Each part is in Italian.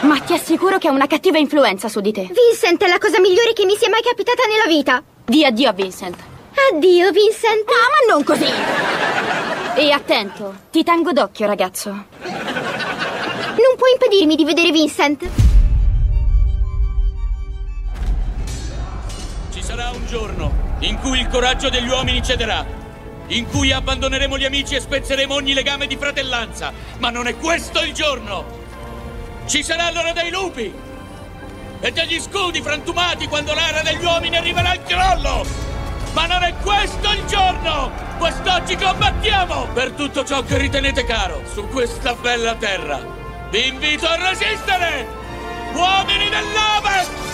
Ma ti assicuro che ha una cattiva influenza su di te. Vincent è la cosa migliore che mi sia mai capitata nella vita. Di addio a Vincent. Addio, Vincent. Ah, ma non così. E attento, ti tengo d'occhio, ragazzo. Non puoi impedirmi di vedere Vincent. Ci sarà un giorno in cui il coraggio degli uomini cederà, in cui abbandoneremo gli amici e spezzeremo ogni legame di fratellanza. Ma non è questo il giorno! Ci l'ora dei lupi e degli scudi frantumati quando l'era degli uomini arriverà al crollo! Ma non è questo il giorno! Quest'oggi combattiamo per tutto ciò che ritenete caro su questa bella terra. Vi invito a resistere! Uomini dell'Ovest!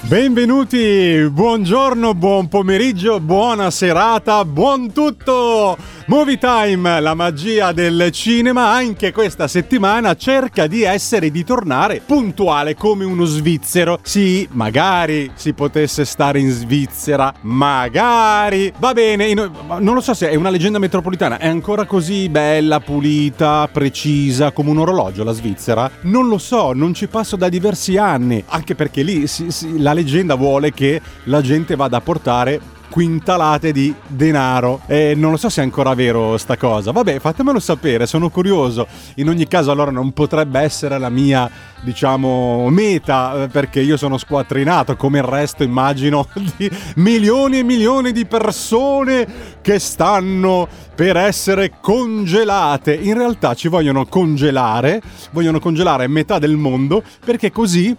Benvenuti, buongiorno, buon pomeriggio, buona serata, buon tutto! Movie Time, la magia del cinema, anche questa settimana cerca di essere, di tornare puntuale come uno svizzero. Sì, magari si potesse stare in Svizzera, magari. Va bene, non lo so se è una leggenda metropolitana, è ancora così bella, pulita, precisa come un orologio la Svizzera? Non lo so, non ci passo da diversi anni, anche perché lì si, si, la leggenda vuole che la gente vada a portare quintalate di denaro. E non lo so se è ancora vero sta cosa. Vabbè, fatemelo sapere, sono curioso. In ogni caso, allora non potrebbe essere la mia, diciamo, meta, eh, perché io sono squattrinato, come il resto, immagino, di milioni e milioni di persone che stanno per essere congelate. In realtà ci vogliono congelare, vogliono congelare metà del mondo, perché così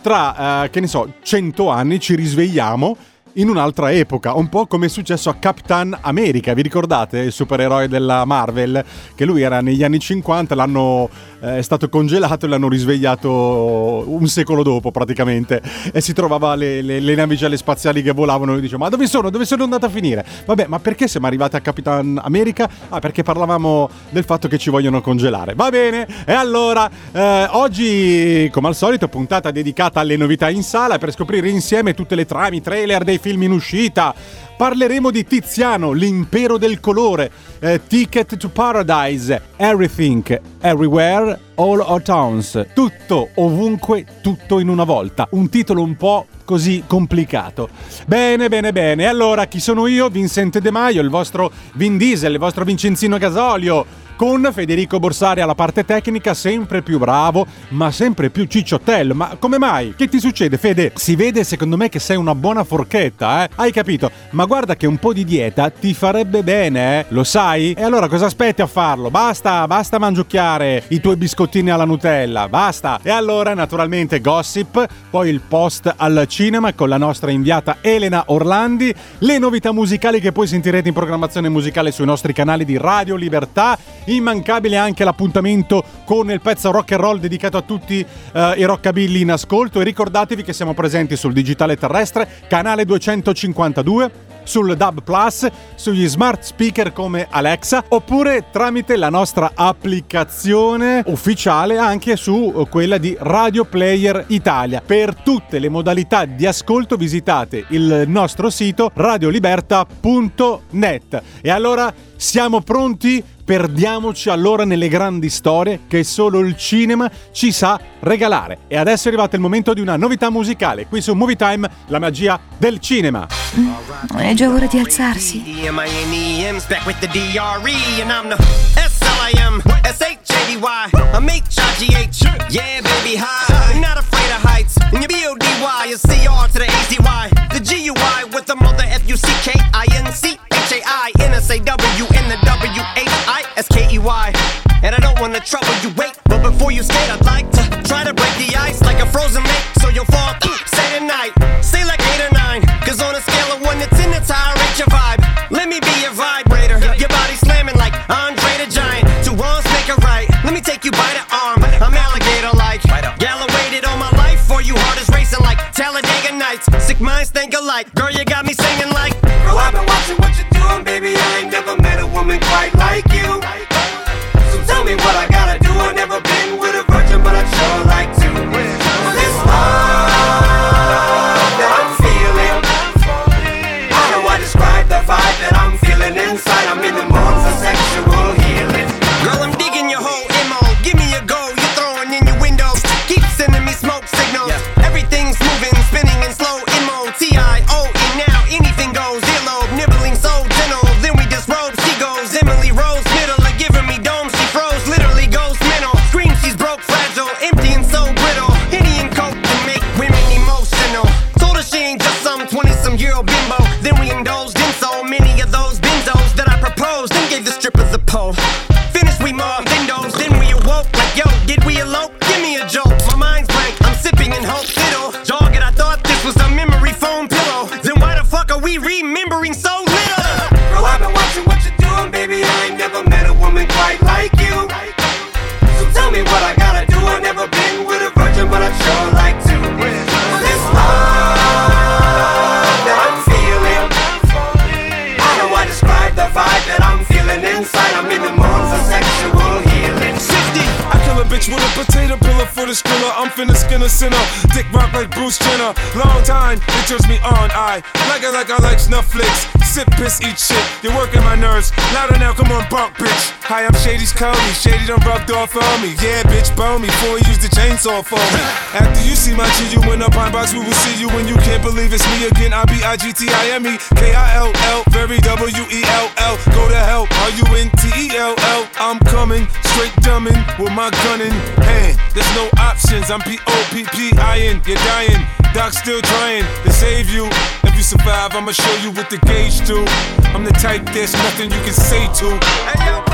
tra, eh, che ne so, 100 anni ci risvegliamo in un'altra epoca, un po' come è successo a Captain America, vi ricordate il supereroe della Marvel? Che lui era negli anni 50, l'hanno eh, è stato congelato e l'hanno risvegliato un secolo dopo praticamente e si trovava le, le, le navicelle spaziali che volavano e dice ma dove sono? Dove sono andata a finire? Vabbè, ma perché siamo arrivati a Capitan America? Ah, perché parlavamo del fatto che ci vogliono congelare. Va bene, e allora eh, oggi come al solito puntata dedicata alle novità in sala per scoprire insieme tutte le trame, trailer dei film in uscita Parleremo di Tiziano, l'impero del colore, eh, Ticket to Paradise, Everything, Everywhere, All Our Towns. Tutto, ovunque, tutto in una volta. Un titolo un po' così complicato. Bene, bene, bene. Allora, chi sono io? Vincent De Maio, il vostro Vin Diesel, il vostro Vincenzino Gasolio con Federico Borsari alla parte tecnica, sempre più bravo, ma sempre più cicciottello. Ma come mai? Che ti succede, Fede? Si vede secondo me che sei una buona forchetta, eh? Hai capito? Ma guarda che un po' di dieta ti farebbe bene, eh? Lo sai? E allora cosa aspetti a farlo? Basta, basta mangiucchiare i tuoi biscottini alla Nutella, basta. E allora, naturalmente, gossip, poi il post al cinema con la nostra inviata Elena Orlandi, le novità musicali che poi sentirete in programmazione musicale sui nostri canali di Radio Libertà Immancabile anche l'appuntamento con il pezzo rock and roll dedicato a tutti eh, i rockabilly in ascolto e ricordatevi che siamo presenti sul digitale terrestre, canale 252 sul DAB Plus, sugli smart speaker come Alexa, oppure tramite la nostra applicazione ufficiale anche su quella di Radio Player Italia. Per tutte le modalità di ascolto visitate il nostro sito radioliberta.net. E allora siamo pronti? Perdiamoci allora nelle grandi storie che solo il cinema ci sa regalare. E adesso è arrivato il momento di una novità musicale, qui su Movie Time, la magia del cinema. Mm, è già ora di alzarsi. Yeah, baby, pants off me. After you see my G, you win a pine box, we will see you when you can't believe it's me again. I B I G T I M E K I L L, very W E L L. Go to hell, are you in T E L L? I'm coming, straight dumbing with my gun in hand. There's no options, I'm P O P P I N. You're dying, Doc's still trying to save you. If you survive, I'ma show you what the gauge do. I'm the type there's nothing you can say to. Hey, yo.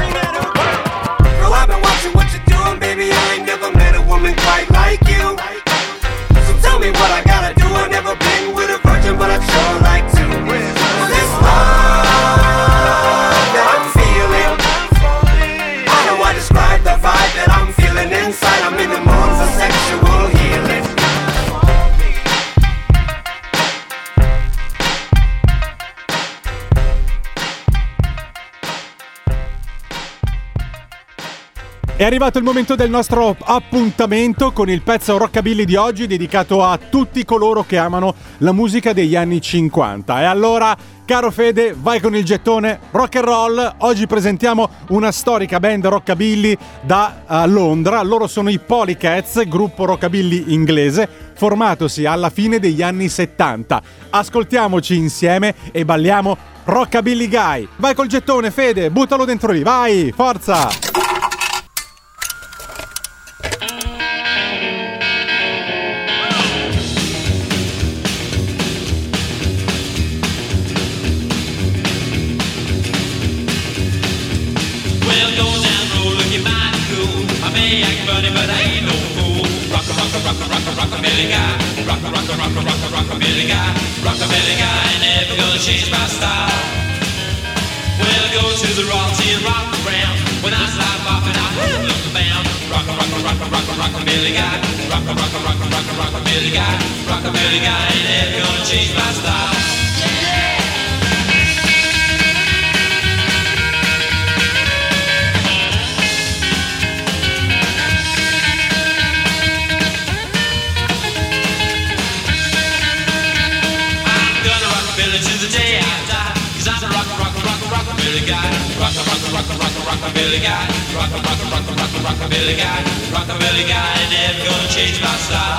È arrivato il momento del nostro appuntamento con il pezzo rockabilly di oggi dedicato a tutti coloro che amano la musica degli anni 50. E allora, caro Fede, vai con il gettone rock and roll. Oggi presentiamo una storica band rockabilly da eh, Londra. Loro sono i Polycats, gruppo rockabilly inglese, formatosi alla fine degli anni 70. Ascoltiamoci insieme e balliamo Rockabilly Guy. Vai col gettone, Fede, buttalo dentro lì, vai, forza! rockabilly guy, rock a rock a rock a rock a rockabilly guy, rockabilly guy, and if you're gonna change my style. rockabilly guy, rock a rock a rock a rock a rockabilly guy, rock a rock a rock a rock a rockabilly guy, rockabilly guy, never gonna change my style.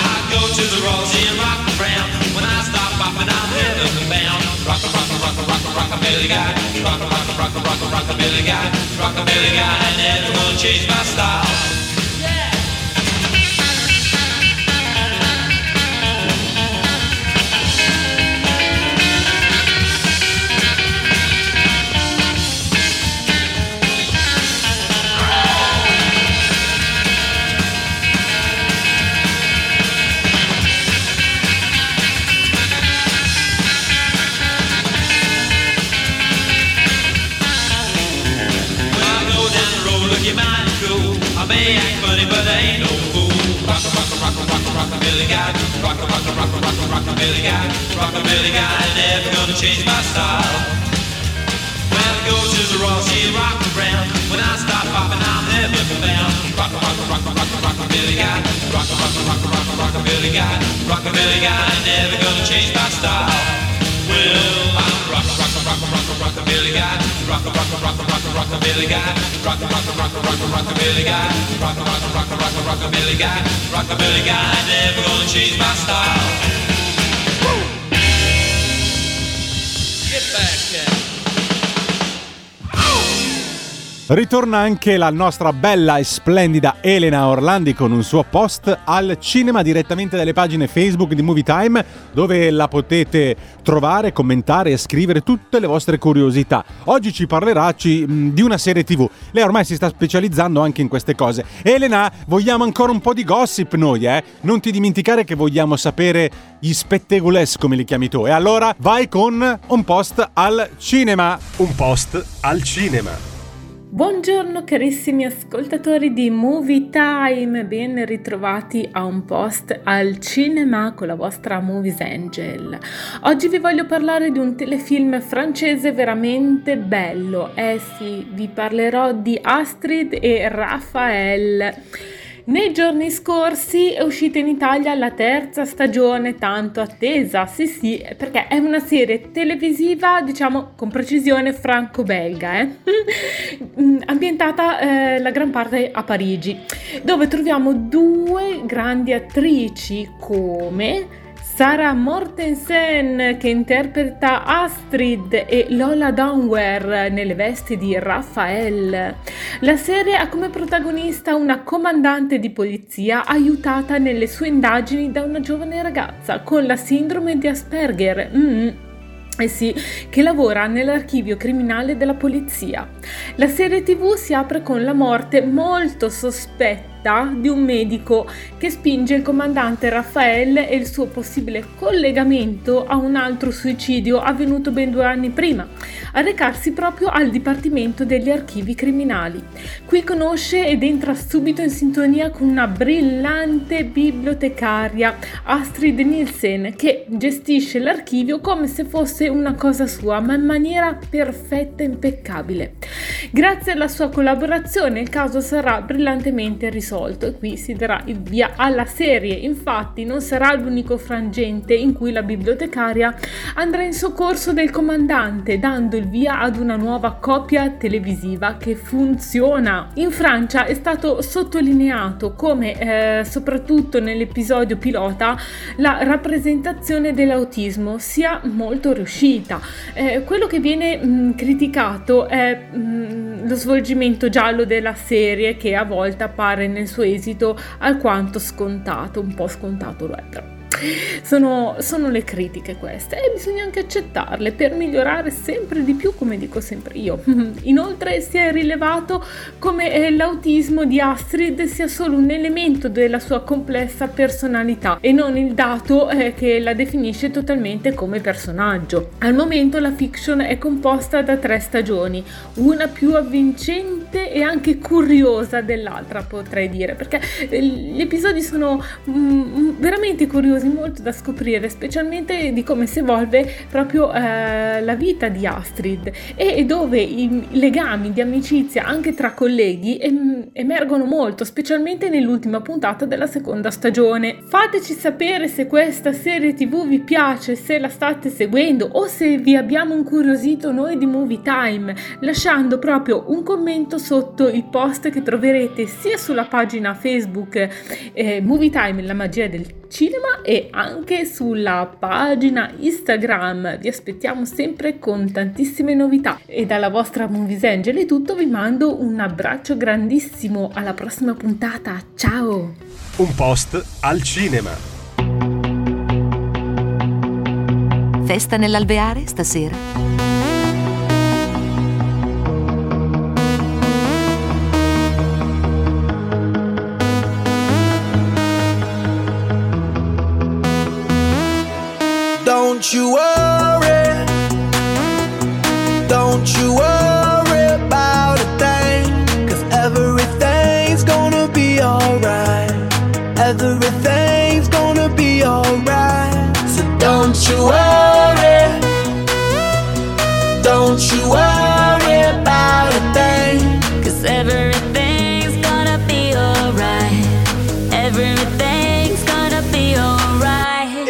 I go to the Rosie and rock the Brown. When I stop bopping, I'm heaven bound. Rock a rock a rock a rock a rockabilly guy, rock a rock a rock a rock a rockabilly guy, rockabilly guy, never gonna change my style. style. When the coaches are all she rock around. When I start popping, I'm never found. Rock a rock a rock a rock a rock a billy guy. Rock a rock a rock a rock a rock a billy guy. Rock a billy guy, never gonna change my style. Will I'm rock a rock a rock a rock a rock a billy guy. Rock a rock a rock a rock a rock a billy guy. Rock a rock a rock a rock a rock a billy guy. Rock a rock a rock a rock a rock a billy guy. Rock a billy guy, never gonna change my style. Ritorna anche la nostra bella e splendida Elena Orlandi con un suo post al cinema direttamente dalle pagine Facebook di Movie Time dove la potete trovare, commentare e scrivere tutte le vostre curiosità. Oggi ci parlerà ci- di una serie TV. Lei ormai si sta specializzando anche in queste cose. Elena, vogliamo ancora un po' di gossip noi, eh? Non ti dimenticare che vogliamo sapere gli spettegules come li chiami tu. E allora vai con un post al cinema. Un post al cinema. Buongiorno carissimi ascoltatori di Movie Time, ben ritrovati a un post al cinema con la vostra Movies Angel. Oggi vi voglio parlare di un telefilm francese veramente bello. Eh sì, vi parlerò di Astrid e Raphael. Nei giorni scorsi è uscita in Italia la terza stagione tanto attesa, sì sì, perché è una serie televisiva, diciamo con precisione franco-belga, eh? Mm, ambientata eh, la gran parte a Parigi, dove troviamo due grandi attrici come Sarah Mortensen che interpreta Astrid e Lola Downwer nelle vesti di Raphael. La serie ha come protagonista una comandante di polizia aiutata nelle sue indagini da una giovane ragazza con la sindrome di Asperger. Mm. Eh sì, che lavora nell'archivio criminale della polizia. La serie tv si apre con la morte molto sospetta di un medico che spinge il comandante Raffaele e il suo possibile collegamento a un altro suicidio avvenuto ben due anni prima, a recarsi proprio al Dipartimento degli Archivi Criminali. Qui conosce ed entra subito in sintonia con una brillante bibliotecaria, Astrid Nielsen, che gestisce l'archivio come se fosse una cosa sua, ma in maniera perfetta e impeccabile. Grazie alla sua collaborazione il caso sarà brillantemente risolto e qui si darà il via alla serie. Infatti non sarà l'unico frangente in cui la bibliotecaria andrà in soccorso del comandante, dando il via ad una nuova coppia televisiva che funziona. In Francia è stato sottolineato come eh, soprattutto nell'episodio pilota la rappresentazione dell'autismo sia molto riuscita. Eh, quello che viene mh, criticato è mh, lo svolgimento giallo della serie che a volte appare nel suo esito alquanto scontato, un po' scontato lo è però. Sono, sono le critiche queste e bisogna anche accettarle per migliorare sempre di più, come dico sempre io. Inoltre si è rilevato come eh, l'autismo di Astrid sia solo un elemento della sua complessa personalità e non il dato eh, che la definisce totalmente come personaggio. Al momento la fiction è composta da tre stagioni, una più avvincente e anche curiosa dell'altra, potrei dire, perché eh, gli episodi sono mm, veramente curiosi quasi molto da scoprire, specialmente di come si evolve proprio eh, la vita di Astrid e, dove i legami di amicizia anche tra colleghi em- emergono molto, specialmente nell'ultima puntata della seconda stagione. Fateci sapere se questa serie tv vi piace, se la state seguendo o se vi abbiamo incuriosito noi di Movie Time, lasciando proprio un commento sotto il post che troverete sia sulla pagina Facebook eh, Movie Time, la magia del cinema e anche sulla pagina Instagram. Vi aspettiamo sempre con tantissime novità e dalla vostra Movies Angel è tutto, vi mando un abbraccio grandissimo, alla prossima puntata, ciao! Un post al cinema. Festa nell'alveare stasera? Don't you worry, don't you worry about a thing, cause everything's gonna be alright. Everything's gonna be alright. So don't you worry, don't you worry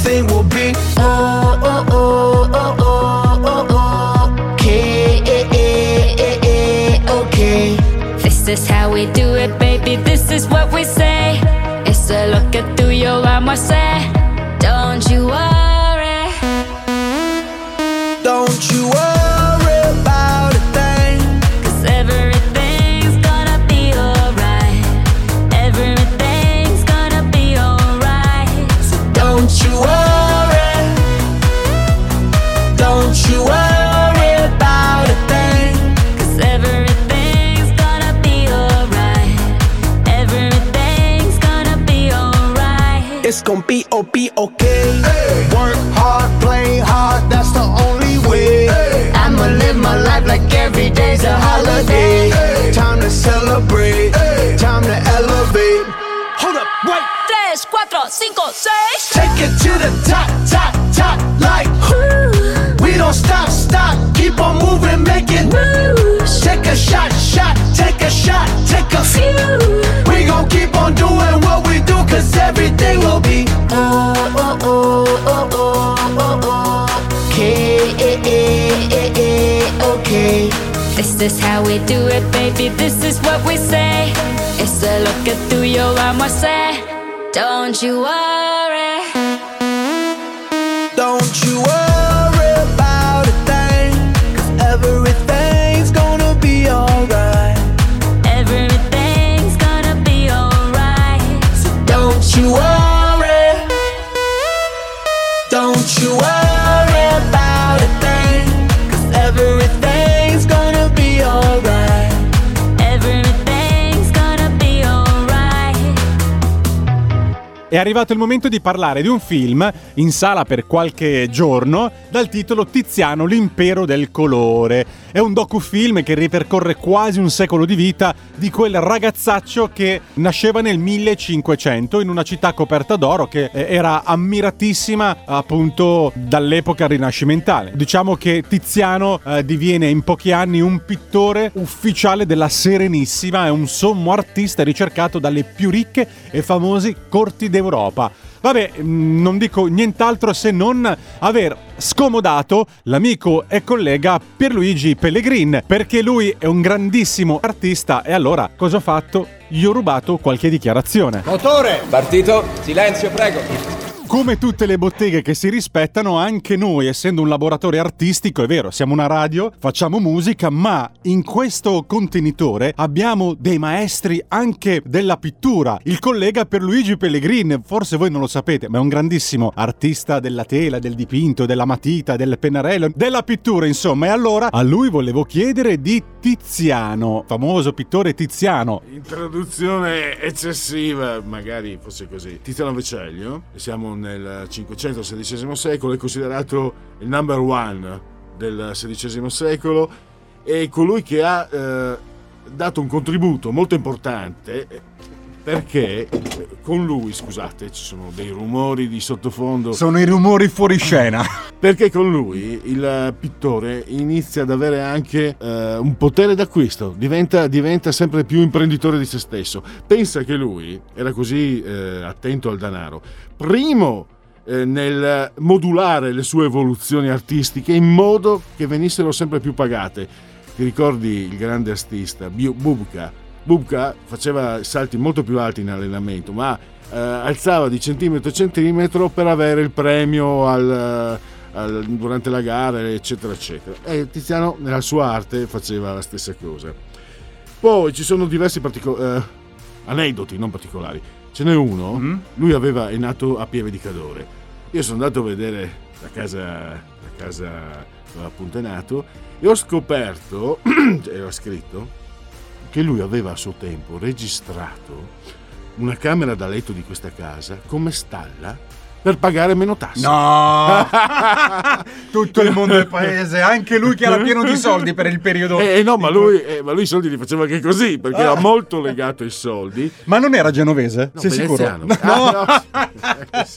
everything will be oh gonna be oh be okay. Work hard, play hard, that's the only way. I'ma live my life like every day's a holiday. Time to celebrate, time to elevate. Hold up, wait. Tres, cuatro, cinco, seis. This is how we do it, baby. This is what we say. It's a look through your armor, say. Don't you worry. È arrivato il momento di parlare di un film in sala per qualche giorno dal titolo Tiziano l'impero del colore. È un docufilm che ripercorre quasi un secolo di vita di quel ragazzaccio che nasceva nel 1500 in una città coperta d'oro che eh, era ammiratissima appunto dall'epoca rinascimentale. Diciamo che Tiziano eh, diviene in pochi anni un pittore ufficiale della Serenissima e un sommo artista ricercato dalle più ricche e famosi corti d'Europa. Vabbè, mh, non dico nient'altro se non aver scomodato l'amico e collega Pierluigi Pellegrin, perché lui è un grandissimo artista e allora cosa ho fatto? Gli ho rubato qualche dichiarazione. Motore! Partito, silenzio prego. Come tutte le botteghe che si rispettano, anche noi, essendo un laboratorio artistico, è vero, siamo una radio, facciamo musica, ma in questo contenitore abbiamo dei maestri anche della pittura. Il collega Pierluigi Pellegrin, forse voi non lo sapete, ma è un grandissimo artista della tela, del dipinto, della matita, del pennarello, della pittura, insomma. E allora a lui volevo chiedere di Tiziano, famoso pittore Tiziano. Introduzione eccessiva, magari fosse così. Tiziano Veceglio, siamo nel 500-XVI secolo, è considerato il number one del XVI secolo e colui che ha eh, dato un contributo molto importante perché con lui, scusate, ci sono dei rumori di sottofondo. Sono i rumori fuori scena. Perché con lui il pittore inizia ad avere anche eh, un potere d'acquisto, diventa, diventa, sempre più imprenditore di se stesso. Pensa che lui era così eh, attento al denaro. Primo eh, nel modulare le sue evoluzioni artistiche in modo che venissero sempre più pagate. Ti ricordi il grande artista Bubka? Bubka faceva salti molto più alti in allenamento, ma eh, alzava di centimetro a centimetro per avere il premio al, al, durante la gara, eccetera, eccetera. E Tiziano, nella sua arte, faceva la stessa cosa. Poi ci sono diversi partico- eh, aneddoti, non particolari. Ce n'è uno, mm-hmm. lui aveva, è nato a Pieve di Cadore. Io sono andato a vedere la casa, la casa dove appunto è nato e ho scoperto, era scritto, che lui aveva a suo tempo registrato una camera da letto di questa casa come stalla per pagare meno tasse. No! Tutto il mondo del paese, anche lui che era pieno di soldi per il periodo. Eh no, ma lui, eh, ma lui i soldi li faceva anche così, perché era molto legato ai soldi. Ma non era genovese? No, Sei veneziano. sicuro? Ah,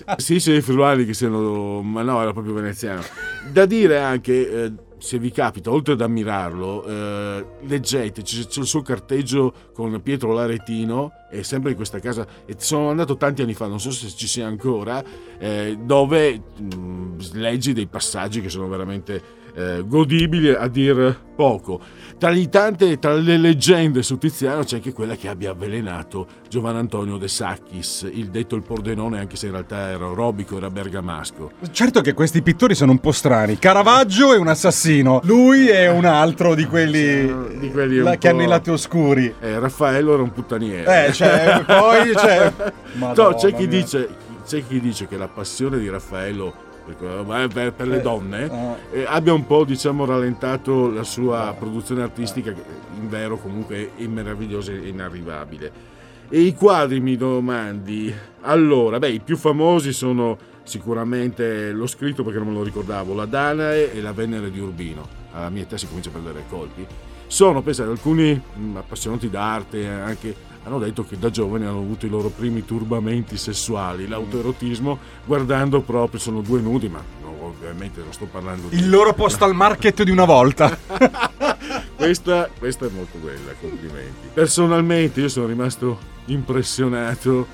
no. sì, c'è i friulani che siano, ma no, era proprio veneziano. Da dire anche. Eh, se vi capita, oltre ad ammirarlo, eh, leggete, c'è, c'è, il suo carteggio con Pietro Laretino, è sempre in questa casa, e sono andato tanti anni fa, non so se ci sia ancora, eh, dove mh, leggi dei passaggi che sono veramente eh, godibili a dir poco. Tra, tante, tra le leggende su Tiziano c'è anche quella che abbia avvelenato Giovanni Antonio De Sacchis, il detto il Pordenone, anche se in realtà era robico, era bergamasco. Certo che questi pittori sono un po' strani. Caravaggio è un assassino, lui è un altro di quelli, di quelli la, che hanno i lati oscuri. Eh, Raffaello era un puttaniere. Eh, cioè, poi c'è... no, Madonna c'è chi, dice, c'è chi dice che la passione di Raffaello per, per- per le Eh, donne eh. eh, abbia un po' diciamo rallentato la sua produzione artistica che in vero comunque è meravigliosa e inarrivabile. E i quadri mi domandi? Allora beh i più famosi sono sicuramente l'ho scritto perché non me lo ricordavo la Danae e la Venere di Urbino. Alla mia età si comincia a prendere colpi. Sono pensate alcuni mh, appassionati d'arte anche hanno detto che da giovani hanno avuto i loro primi turbamenti sessuali, l'autoerotismo, guardando proprio, sono due nudi, ma no, ovviamente non sto parlando di... Il loro postal market di una volta. questa, questa è molto bella, complimenti. Personalmente io sono rimasto impressionato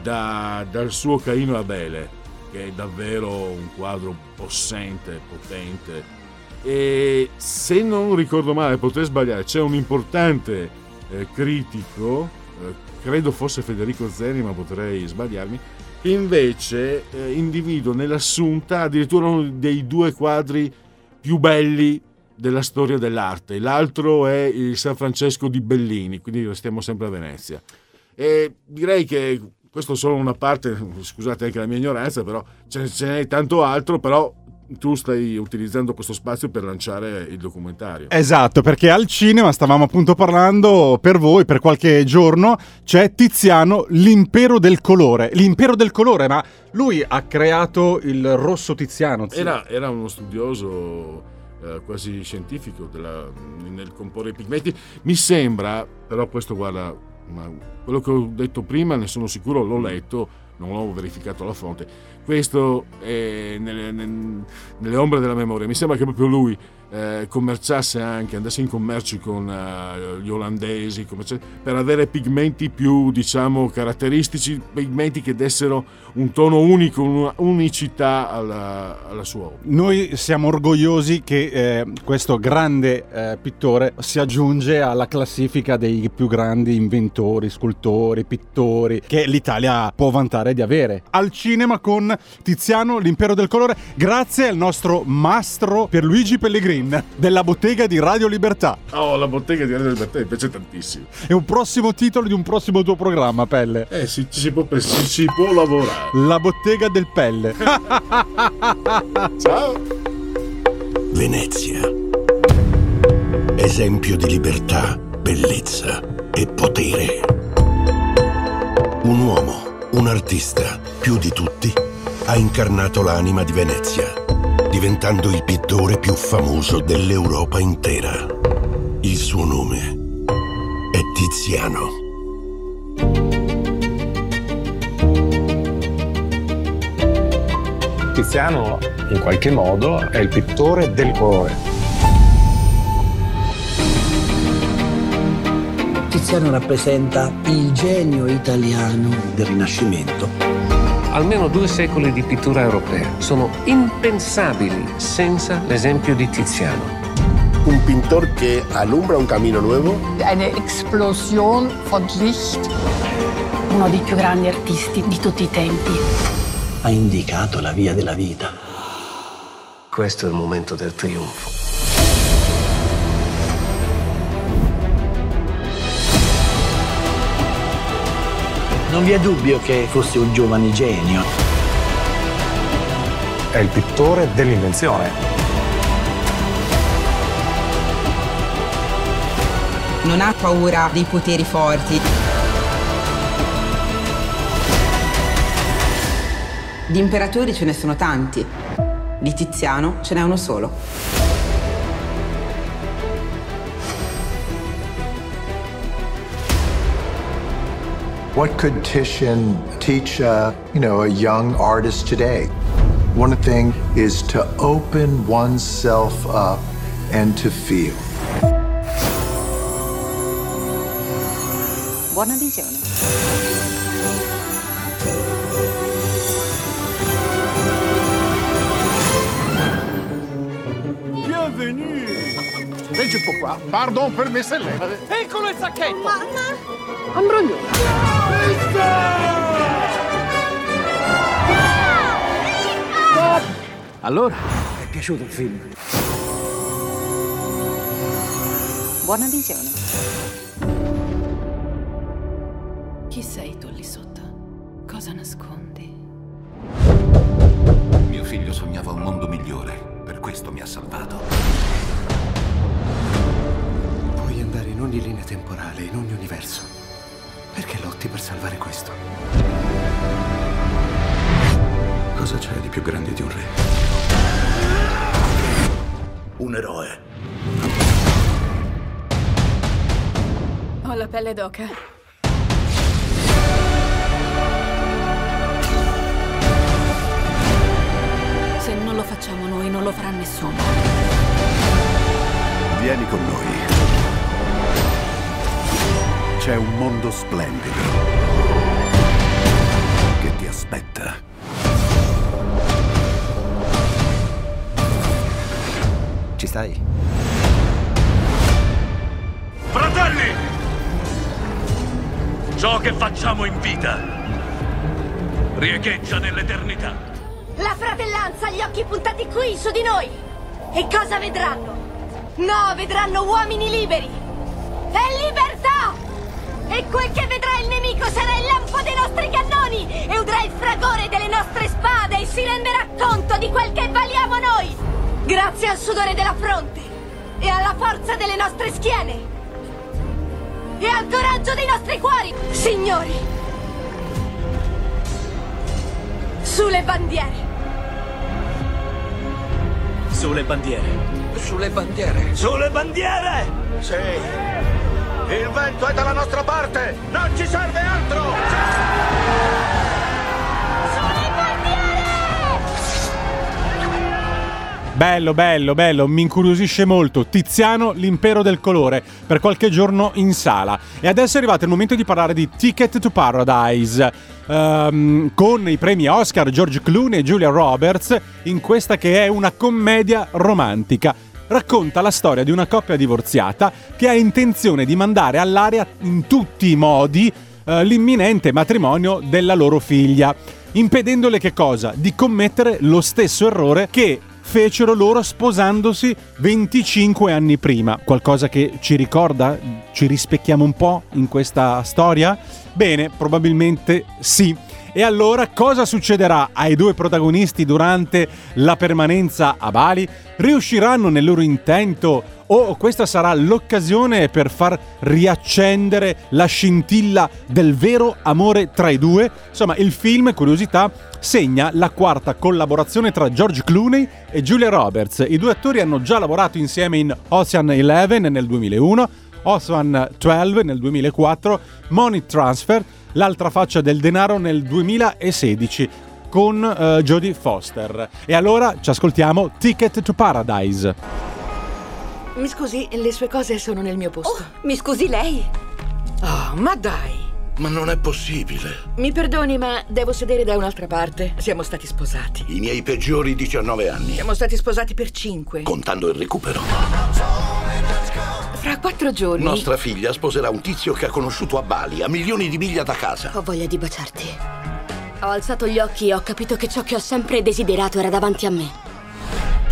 da- dal suo Caino Abele, che è davvero un quadro possente, potente. E se non ricordo male, potrei sbagliare, c'è un importante eh, critico, credo fosse Federico Zeri, ma potrei sbagliarmi, invece eh, individua nell'assunta addirittura uno dei due quadri più belli della storia dell'arte. L'altro è il San Francesco di Bellini, quindi restiamo sempre a Venezia. E direi che questo è solo una parte, scusate anche la mia ignoranza, però ce ce n'è tanto altro, però tu stai utilizzando questo spazio per lanciare il documentario. Esatto, perché al cinema stavamo appunto parlando per voi, per qualche giorno, c'è Tiziano, l'impero del colore. L'impero del colore, ma lui ha creato il rosso Tiziano. Era, era uno studioso eh, quasi scientifico della- nel comporre i pigmenti. Mi sembra, però questo guarda, ma quello che ho detto prima ne sono sicuro, l'ho letto, non ho verificato la fonte. Questo è nelle, nel- nelle ombre della memoria. Mi sembra che proprio lui eh, commerciasse anche, andasse in commercio con eh, gli olandesi, per avere pigmenti più, diciamo, caratteristici, pigmenti che dessero un tono unico, una unicità alla, alla sua opera. Noi siamo orgogliosi che eh, questo grande eh, pittore si aggiunge alla classifica dei più grandi inventori, scultori, pittori che l'Italia può vantare di avere. Al cinema con Tiziano, l'impero del colore, grazie al nostro mastro Pierluigi Pellegrin della bottega di Radio Libertà. Oh, la bottega di Radio Libertà mi piace tantissimo. È un prossimo titolo di un prossimo tuo programma, Pelle. Eh, si, ci si può, si, si può lavorare. La bottega del Pelle. Ciao. Venezia. Esempio di libertà, bellezza e potere. Un uomo, un artista, più di tutti, ha incarnato l'anima di Venezia, diventando il pittore più famoso dell'Europa intera. Il suo nome è Tiziano. Tiziano, in qualche modo, è il pittore del colore. Tiziano rappresenta il genio italiano del Rinascimento. Almeno due secoli di pittura europea sono impensabili senza l'esempio di Tiziano. Un pintor che alumbra un cammino nuovo. Eine Explosion von Licht. Uno dei più grandi artisti di tutti i tempi. Ha indicato la via della vita. Questo è il momento del trionfo. Non vi è dubbio che fosse un giovane genio. È il pittore dell'invenzione. Non ha paura dei poteri forti. Di imperatori ce ne sono tanti. Di Tiziano ce n'è uno solo. What could Titian teach, uh, you know, a young artist today? One thing is to open oneself up and to feel. Buona visione. Bienvenue Leggi pourquoi Pardon per mes célèbres. Eccolo il sacchetto! Mamma Ambroglio Allora, è piaciuto il film? Buona visione. Chi sei tu lì sotto? Cosa nascondi? Mio figlio sognava un mondo migliore, per questo mi ha salvato. Puoi andare in ogni linea temporale, in ogni universo. Perché lotti per salvare questo? Cosa c'è di più grande di un re? Un eroe. Ho la pelle d'oca. Se non lo facciamo noi, non lo farà nessuno. Vieni con noi. C'è un mondo splendido che ti aspetta. Ci stai? Fratelli! Ciò che facciamo in vita riecheggia nell'eternità. La fratellanza ha gli occhi puntati qui, su di noi! E cosa vedranno? No, vedranno uomini liberi! E libertà! E quel che vedrà il nemico sarà il lampo dei nostri cannoni! E udrà il fragore delle nostre spade e si renderà conto di quel che valiamo noi! Grazie al sudore della fronte! E alla forza delle nostre schiene! E al coraggio dei nostri cuori! Signori! Sulle bandiere! Sulle bandiere. Sulle bandiere. Sulle bandiere! Sì! Il vento è dalla nostra parte! Non ci serve altro! Bello, bello, bello, mi incuriosisce molto. Tiziano, l'impero del colore, per qualche giorno in sala. E adesso è arrivato il momento di parlare di Ticket to Paradise. ehm, con i premi Oscar, George Clooney e Julia Roberts, in questa che è una commedia romantica. Racconta la storia di una coppia divorziata che ha intenzione di mandare all'aria in tutti i modi eh, l'imminente matrimonio della loro figlia, impedendole che cosa? Di commettere lo stesso errore che fecero loro sposandosi 25 anni prima. Qualcosa che ci ricorda? Ci rispecchiamo un po' in questa storia? Bene, probabilmente sì. E allora cosa succederà ai due protagonisti durante la permanenza a Bali? Riusciranno nel loro intento o questa sarà l'occasione per far riaccendere la scintilla del vero amore tra i due? Insomma, il film, curiosità, segna la quarta collaborazione tra George Clooney e Julia Roberts. I due attori hanno già lavorato insieme in Ocean 11 nel 2001, Ocean 12 nel 2004, Money Transfer, l'altra faccia del denaro nel 2016 con uh, Jodie Foster. E allora ci ascoltiamo Ticket to Paradise. Mi scusi, le sue cose sono nel mio posto. Oh, mi scusi lei? Oh, ma dai! Ma non è possibile. Mi perdoni, ma devo sedere da un'altra parte. Siamo stati sposati. I miei peggiori 19 anni. Siamo stati sposati per 5. Contando il recupero. Fra quattro giorni. Nostra figlia sposerà un tizio che ha conosciuto a Bali, a milioni di miglia da casa. Ho voglia di baciarti. Ho alzato gli occhi e ho capito che ciò che ho sempre desiderato era davanti a me.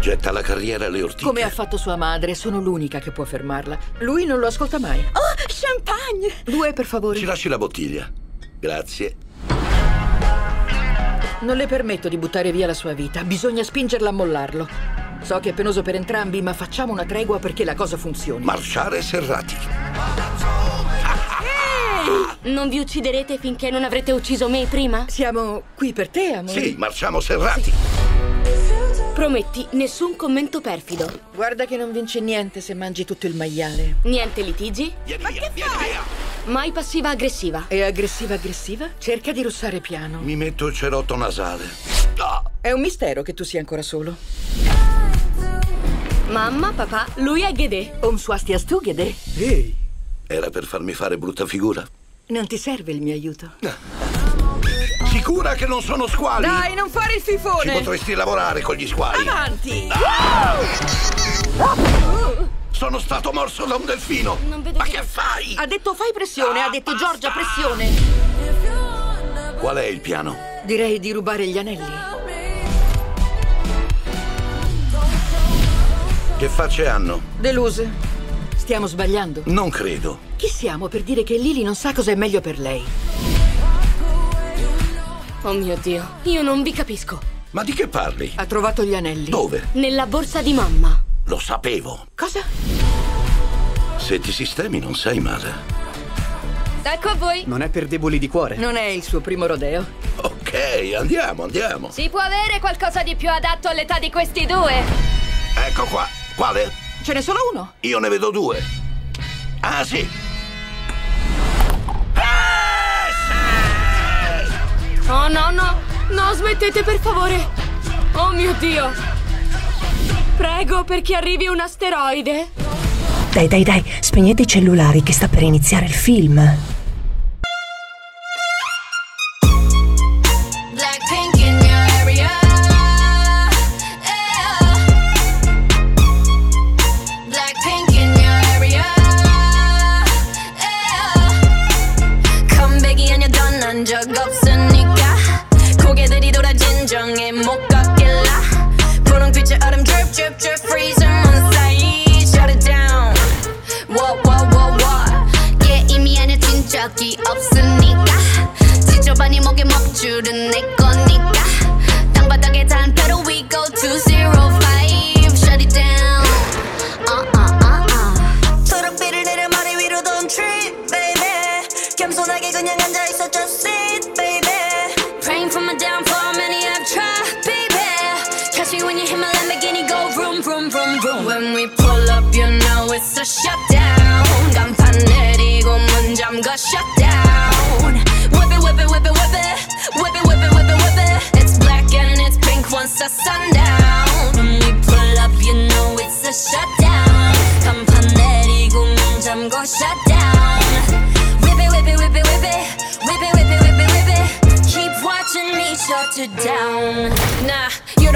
Getta la carriera alle ortiche. Come ha fatto sua madre, sono l'unica che può fermarla. Lui non lo ascolta mai. Oh, champagne! Due, per favore. Ci lasci la bottiglia. Grazie. Non le permetto di buttare via la sua vita. Bisogna spingerla a mollarlo. So che è penoso per entrambi, ma facciamo una tregua perché la cosa funzioni. Marciare serrati. Ehi! Non vi ucciderete finché non avrete ucciso me prima? Siamo qui per te, amore. Sì, marciamo serrati. Sì. Prometti nessun commento perfido. Guarda che non vince niente se mangi tutto il maiale. Niente litigi? Vieni via, vieni via. Mai passiva aggressiva. E aggressiva aggressiva? Cerca di russare piano. Mi metto il cerotto nasale. Oh. È un mistero che tu sia ancora solo. Mamma, papà, lui è Ghede. Om swastiastu, Ghede. Ehi. Era per farmi fare brutta figura? Non ti serve il mio aiuto. Sicura che non sono squali? Dai, non fare il fifone! Ci potresti lavorare con gli squali. Avanti! Ah! Sono stato morso da un delfino. Ma che fai? Ha detto fai pressione, ah, ha detto basta. Giorgia pressione. Qual è il piano? Direi di rubare gli anelli. Che facce hanno? Deluse. Stiamo sbagliando. Non credo. Chi siamo per dire che Lily non sa cosa è meglio per lei? Oh mio Dio, io non vi capisco. Ma di che parli? Ha trovato gli anelli. Dove? Nella borsa di mamma. Lo sapevo. Cosa? Se ti sistemi non sei male. Ecco a voi. Non è per deboli di cuore. Non è il suo primo rodeo. Ok, andiamo, andiamo. Si può avere qualcosa di più adatto all'età di questi due? Ecco qua. Quale? Ce n'è solo uno. Io ne vedo due. Ah, sì. Oh no, no, no, smettete per favore. Oh mio Dio. Prego perché arrivi un asteroide. Dai, dai, dai, spegnete i cellulari che sta per iniziare il film. to shut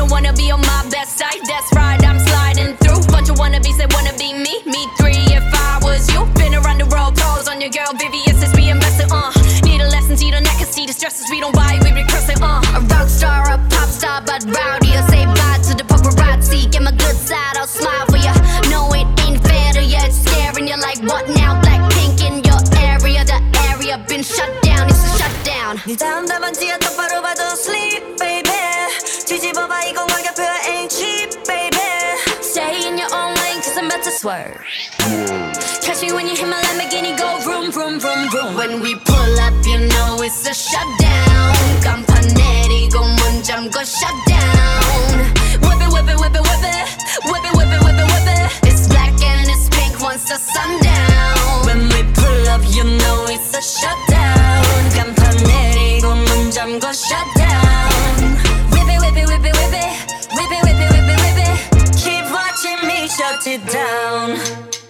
Wouldn't wanna be on my best side, that's right, I'm sliding through. Bunch of wannabes that wanna be me, me three if I was you. Been around the world, calls on your girl, Vivian since we invested, uh. Need a lesson, see the neck, I see the stresses we don't buy, we regress it, uh. A rock star, a pop star, but rowdy, I say bye to the paparazzi. Get my good side, I'll smile for ya. No, it ain't fair to ya, it's scaring ya like what now? Blackpink in your area, the area been shut down, it's a shutdown. 네 다음 답안지야 똑바로 봐도 swerve. Catch me when you hit my Lamborghini go vroom, vroom, vroom, vroom. When we pull up, you know it's a shutdown. Campaneri go munjam go shut down. Whip it, whip it, whip it, whip it. Whip it, whip it, whip it, whip it. It's black and it's pink once the sun down. When we pull up, you know it's a shutdown. Campaneri go munjam go shut down. It down.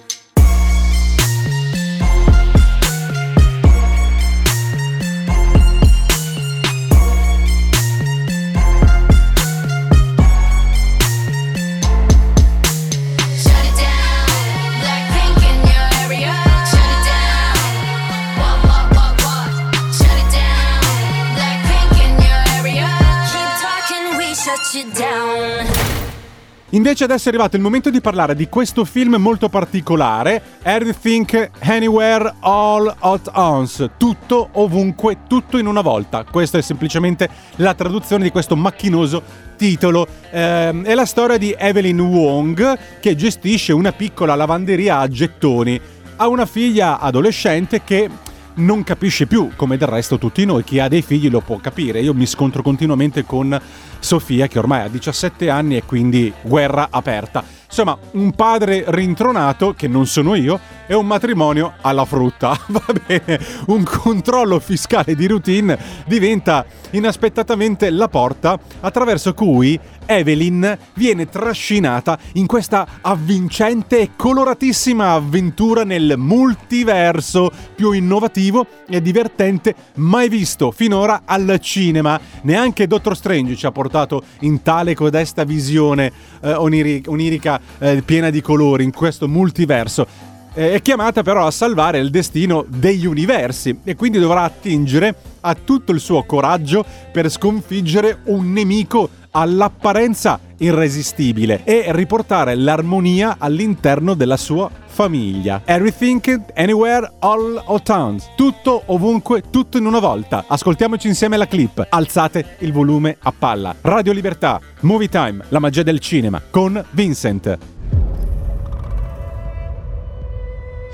Invece adesso è arrivato il momento di parlare di questo film molto particolare, Everything Anywhere All at Once, tutto ovunque, tutto in una volta. Questa è semplicemente la traduzione di questo macchinoso titolo. Ehm, è la storia di Evelyn Wong che gestisce una piccola lavanderia a gettoni. Ha una figlia adolescente che non capisce più, come del resto tutti noi, chi ha dei figli lo può capire. Io mi scontro continuamente con Sofia che ormai ha 17 anni e quindi guerra aperta. Insomma, un padre rintronato, che non sono io, e un matrimonio alla frutta. Va bene, un controllo fiscale di routine diventa inaspettatamente la porta attraverso cui Evelyn viene trascinata in questa avvincente e coloratissima avventura nel multiverso più innovativo e divertente mai visto finora al cinema. Neanche Doctor Strange ci ha portato in tale codesta visione eh, oniri- onirica eh, piena di colori in questo multiverso. Eh, È chiamata però a salvare il destino degli universi e quindi dovrà attingere a tutto il suo coraggio per sconfiggere un nemico all'apparenza irresistibile e riportare l'armonia all'interno della sua famiglia. Everything, Anywhere, All at Once. Tutto, ovunque, tutto in una volta. Ascoltiamoci insieme la clip. Alzate il volume a palla. Radio Libertà, Movie Time, la magia del cinema, con Vincent.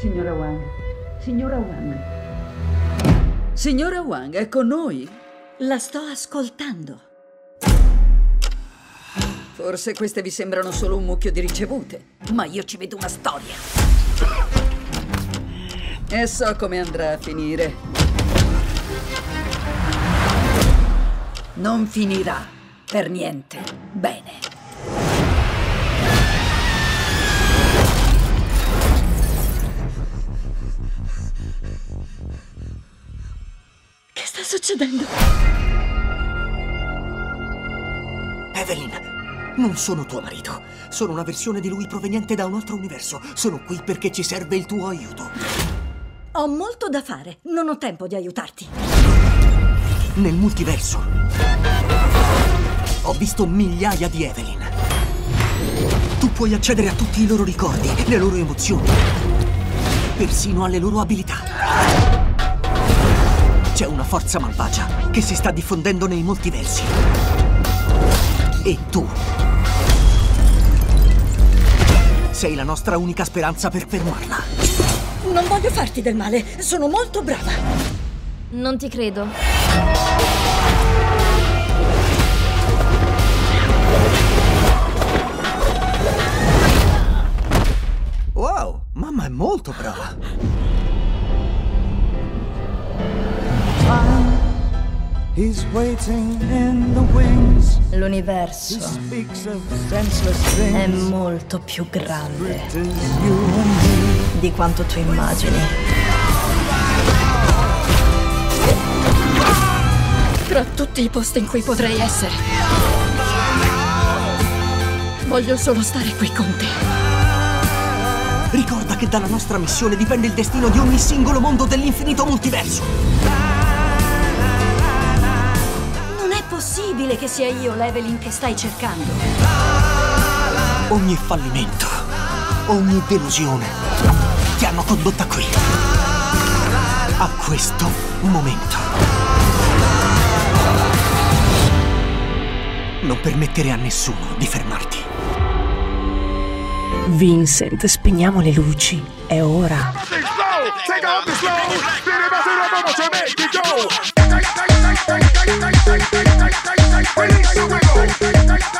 Signora Wang, signora Wang. Signora Wang, è con noi. La sto ascoltando. Forse queste vi sembrano solo un mucchio di ricevute, ma io ci vedo una storia. E so come andrà a finire. Non finirà per niente bene. Che sta succedendo? Evelyn, non sono tuo marito. Sono una versione di lui proveniente da un altro universo. Sono qui perché ci serve il tuo aiuto. Ho molto da fare, non ho tempo di aiutarti. Nel multiverso ho visto migliaia di Evelyn. Tu puoi accedere a tutti i loro ricordi, le loro emozioni, persino alle loro abilità. C'è una forza malvagia che si sta diffondendo nei multiversi. E tu sei la nostra unica speranza per fermarla. Non voglio farti del male, sono molto brava. Non ti credo. Wow, mamma è molto brava. He's L'universo Speaks of senseless things. è molto più grande di quanto tu immagini. Tra tutti i posti in cui potrei essere. Voglio solo stare qui con te. Ricorda che dalla nostra missione dipende il destino di ogni singolo mondo dell'infinito multiverso. possibile che sia io l'Evelyn che stai cercando? Ogni fallimento, ogni delusione ti hanno condotta qui, a questo momento. Non permettere a nessuno di fermarti. Vincent, spegniamo le luci, è ora. Take off the slow, Release the wiggle.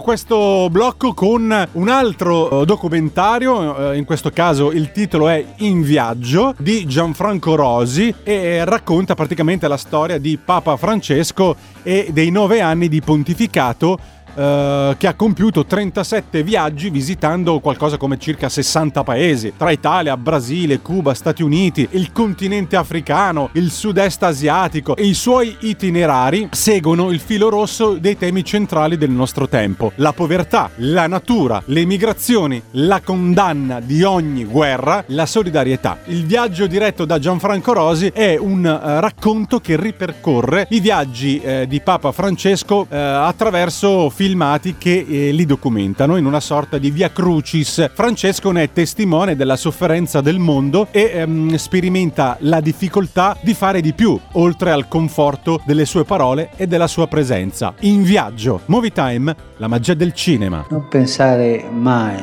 Questo blocco con un altro eh, documentario, eh, in questo caso il titolo è In viaggio di Gianfranco Rosi e eh, racconta praticamente la storia di Papa Francesco e dei nove anni di pontificato eh, che ha compiuto 37 viaggi visitando qualcosa come circa 60 paesi, tra Italia, Brasile, Cuba, Stati Uniti, il continente africano, il sud-est asiatico e i suoi itinerari seguono il filo rosso dei temi centrali del nostro tempo, la povertà, la natura, le migrazioni, la condanna di ogni guerra, la solidarietà. Il viaggio diretto da Gianfranco Rosi è un eh, racconto che ripercorre i viaggi eh, di Papa Francesco eh, attraverso film filmati che eh, li documentano in una sorta di via crucis. Francesco ne è testimone della sofferenza del mondo e ehm, sperimenta la difficoltà di fare di più, oltre al conforto delle sue parole e della sua presenza. In viaggio, Movie Time, la magia del cinema. Non pensare mai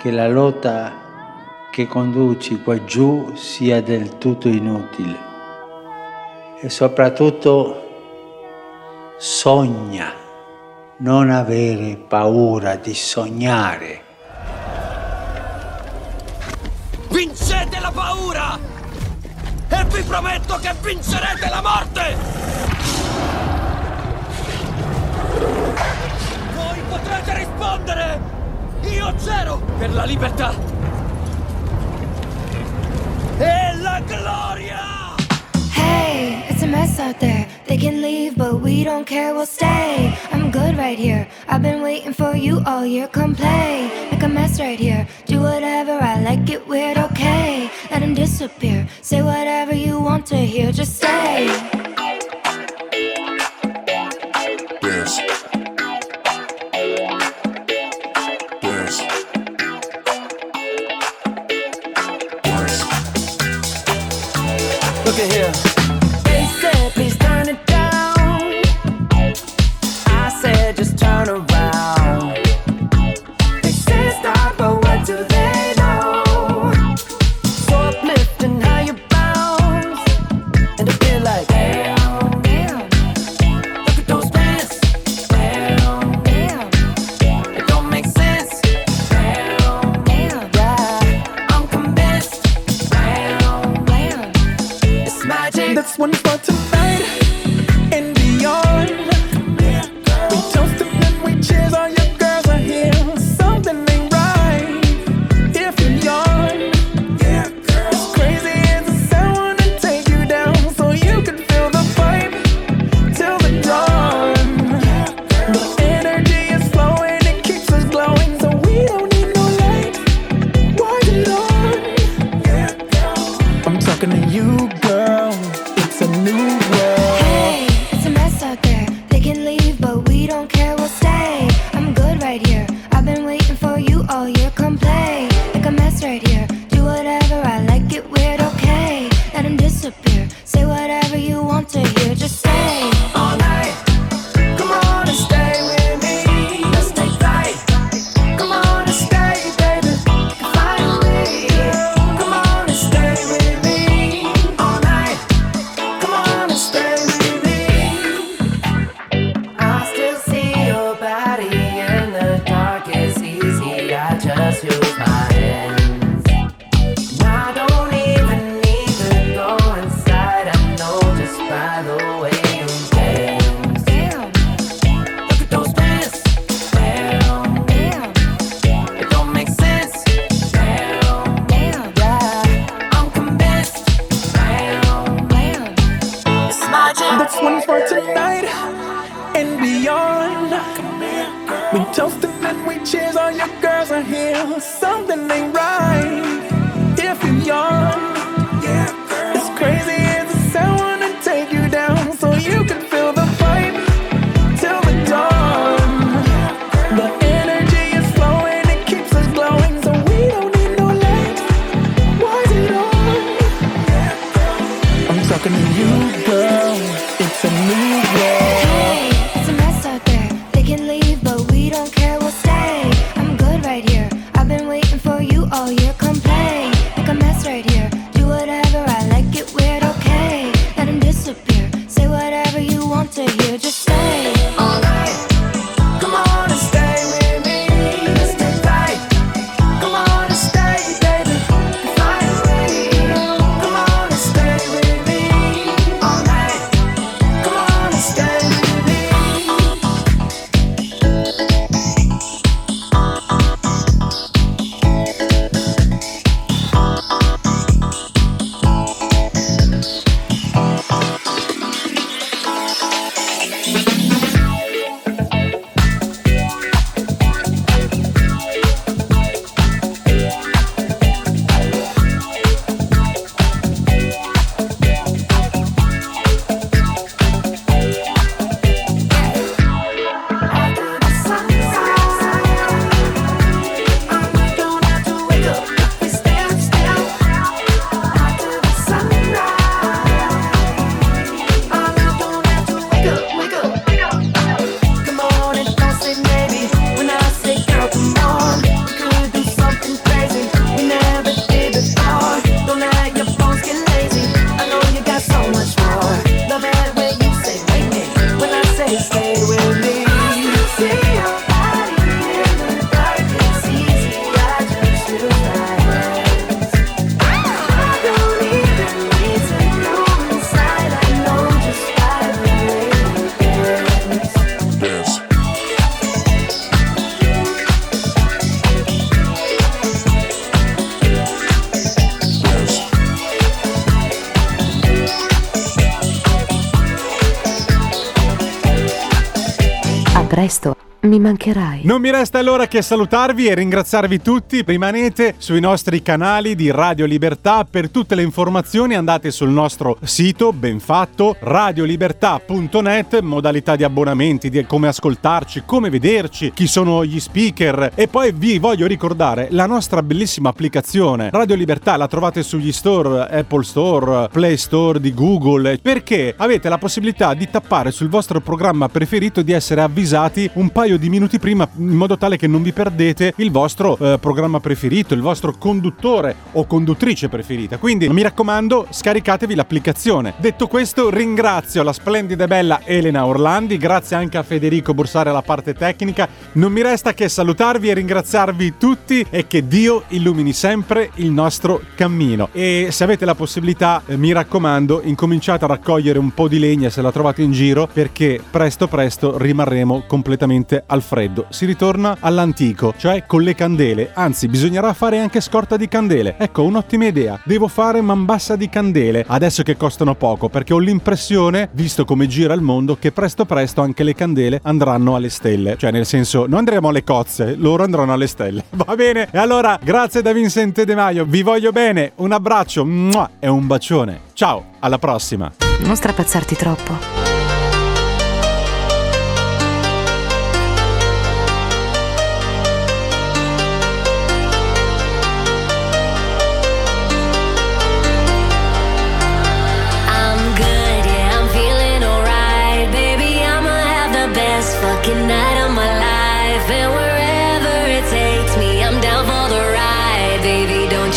che la lotta che conduci qua giù sia del tutto inutile e soprattutto sogna non avere paura di sognare. Vincete la paura! E vi prometto che vincerete la morte! Voi potrete rispondere! Io zero per la libertà! E la gloria! Hey, it's a mess out there. They can leave, but we don't care, we'll stay. I'm good right here. I've been waiting for you all year. Come play, make a mess right here. Do whatever I like, it weird, okay. Let them disappear. Say whatever you want to hear, just stay. Dance. Dance. Look at here. wanna mancherai. Non mi resta allora che salutarvi e ringraziarvi tutti. Rimanete sui nostri canali di Radio Libertà. Per tutte le informazioni andate sul nostro sito ben fatto radiolibertà.net, modalità di abbonamenti, di come ascoltarci, come vederci, chi sono gli speaker e poi vi voglio ricordare la nostra bellissima applicazione Radio Libertà la trovate sugli store Apple Store, Play Store di Google perché avete la possibilità di tappare sul vostro programma preferito di essere avvisati un paio di minuti prima in modo tale che non vi perdete il vostro eh, programma preferito, il vostro conduttore o conduttrice preferita. Quindi mi raccomando, scaricatevi l'applicazione. Detto questo, ringrazio la splendida e bella Elena Orlandi, grazie anche a Federico Bursare alla parte tecnica. Non mi resta che salutarvi e ringraziarvi tutti e che Dio illumini sempre il nostro cammino. E se avete la possibilità, eh, mi raccomando, incominciate a raccogliere un po' di legna se la trovate in giro perché presto presto rimarremo completamente al freddo. Si ritorna all'antico, cioè con le candele. Anzi, bisognerà fare anche scorta di candele. Ecco, un'ottima idea. Devo fare mambassa di candele, adesso che costano poco, perché ho l'impressione, visto come gira il mondo, che presto presto anche le candele andranno alle stelle. Cioè, nel senso, noi andremo alle cozze, loro andranno alle stelle. Va bene? E allora, grazie da Vincente De Maio, vi voglio bene, un abbraccio e un bacione. Ciao, alla prossima. Non strapazzarti troppo.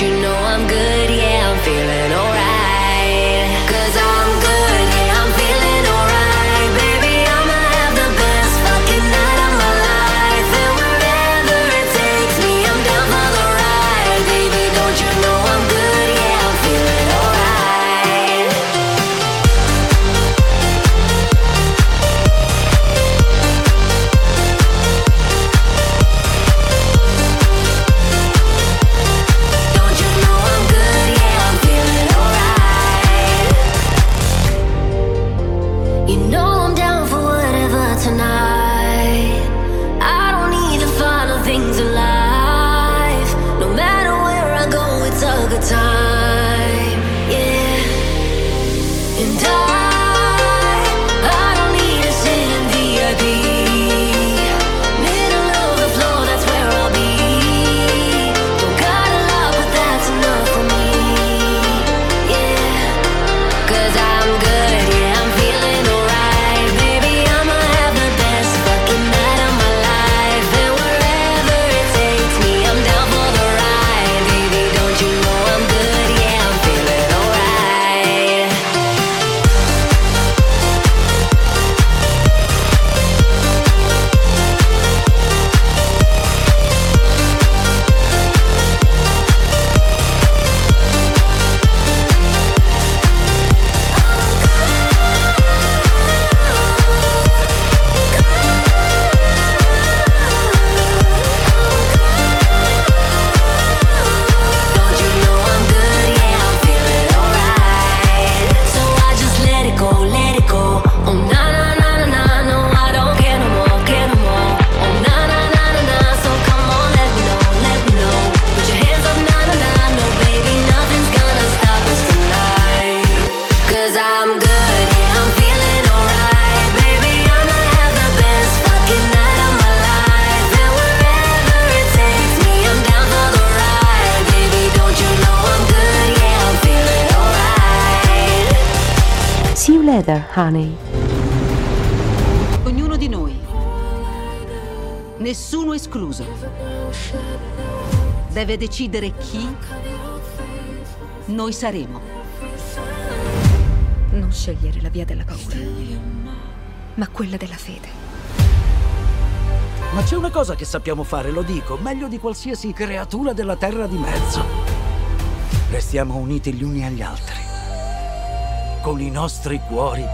You know honey. Ognuno di noi, nessuno escluso, deve decidere chi noi saremo. Non scegliere la via della paura, ma quella della fede. Ma c'è una cosa che sappiamo fare, lo dico, meglio di qualsiasi creatura della terra di mezzo. Restiamo uniti gli uni agli altri, con i nostri cuori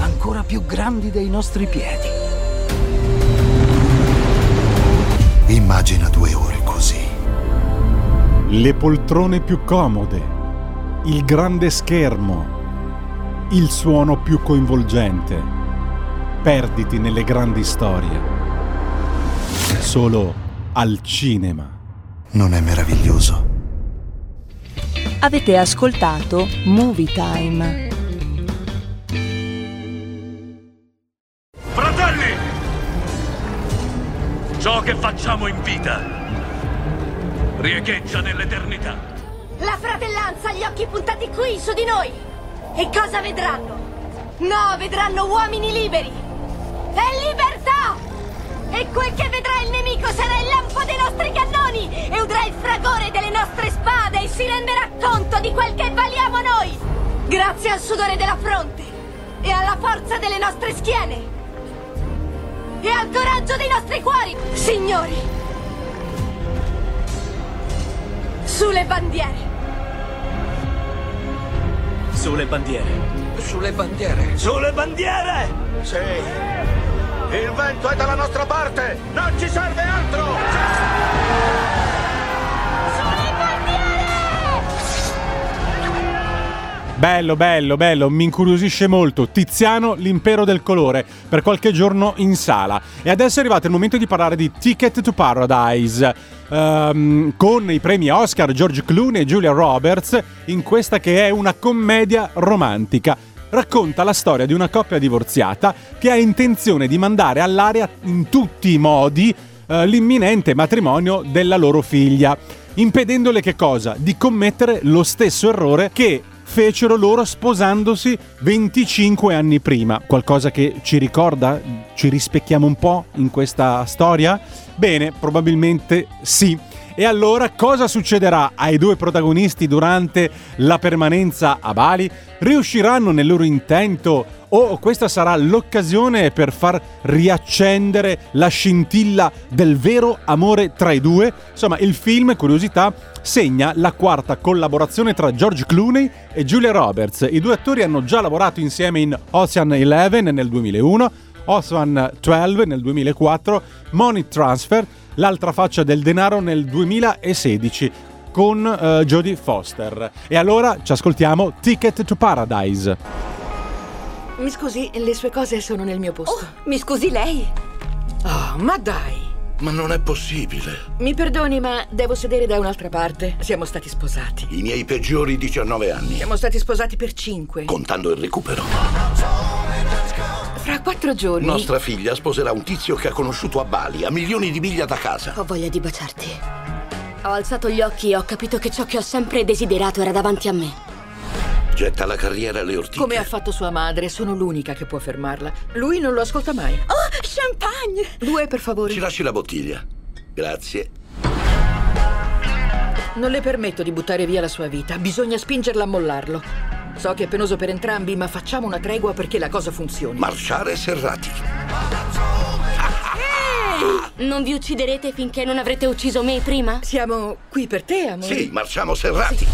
ancora più grandi dei nostri piedi. Immagina due ore così. Le poltrone più comode, il grande schermo, il suono più coinvolgente. perditi nelle grandi storie. Solo al cinema. Non è meraviglioso? Avete ascoltato Movie Time. Fratelli! Ciò che facciamo in vita riecheggia nell'eternità. La fratellanza ha gli occhi puntati qui, su di noi! E cosa vedranno? No, vedranno uomini liberi! E quel che vedrà il nemico sarà il lampo dei nostri cannoni! E udrà il fragore delle nostre spade e si renderà conto di quel che valiamo noi! Grazie al sudore della fronte! E alla forza delle nostre schiene! E al coraggio dei nostri cuori! Signori! Sulle bandiere! Sulle bandiere. Sulle bandiere. Sulle bandiere! Sì. Il vento è dalla nostra parte! Non ci serve altro! Bello, bello, bello, mi incuriosisce molto. Tiziano, l'impero del colore, per qualche giorno in sala. E adesso è arrivato il momento di parlare di Ticket to Paradise. ehm, con i premi Oscar George Clooney e Julia Roberts in questa che è una commedia romantica. Racconta la storia di una coppia divorziata che ha intenzione di mandare all'aria in tutti i modi eh, l'imminente matrimonio della loro figlia, impedendole che cosa? Di commettere lo stesso errore che fecero loro sposandosi 25 anni prima. Qualcosa che ci ricorda? Ci rispecchiamo un po' in questa storia? Bene, probabilmente sì. E allora cosa succederà ai due protagonisti durante la permanenza a Bali? Riusciranno nel loro intento o questa sarà l'occasione per far riaccendere la scintilla del vero amore tra i due? Insomma, il film, curiosità, segna la quarta collaborazione tra George Clooney e Julia Roberts. I due attori hanno già lavorato insieme in Ocean 11 nel 2001, Ocean 12 nel 2004, Money Transfer, l'altra faccia del denaro nel 2016 con eh, Jodie Foster. E allora ci ascoltiamo Ticket to Paradise. Mi scusi, le sue cose sono nel mio posto. Mi scusi lei? Oh, ma dai! Ma non è possibile. Mi perdoni, ma devo sedere da un'altra parte. Siamo stati sposati. I miei peggiori 19 anni, Siamo stati sposati per cinque. contando il recupero. Fra quattro giorni. Nostra figlia sposerà un tizio che ha conosciuto a Bali, a milioni di miglia da casa. Ho voglia di baciarti. Ho alzato gli occhi e ho capito che ciò che ho sempre desiderato era davanti a me. Getta la carriera alle ortiche. Come ha fatto sua madre, sono l'unica che può fermarla. Lui non lo ascolta mai. Oh, champagne! Due, per favore. Ci lasci la bottiglia. Grazie. Non le permetto di buttare via la sua vita. Bisogna spingerla a mollarlo. So che è penoso per entrambi, ma facciamo una tregua perché la cosa funzioni. Marciare serrati. Non vi ucciderete finché non avrete ucciso me prima? Siamo qui per te, amore. Sì, marciamo serrati.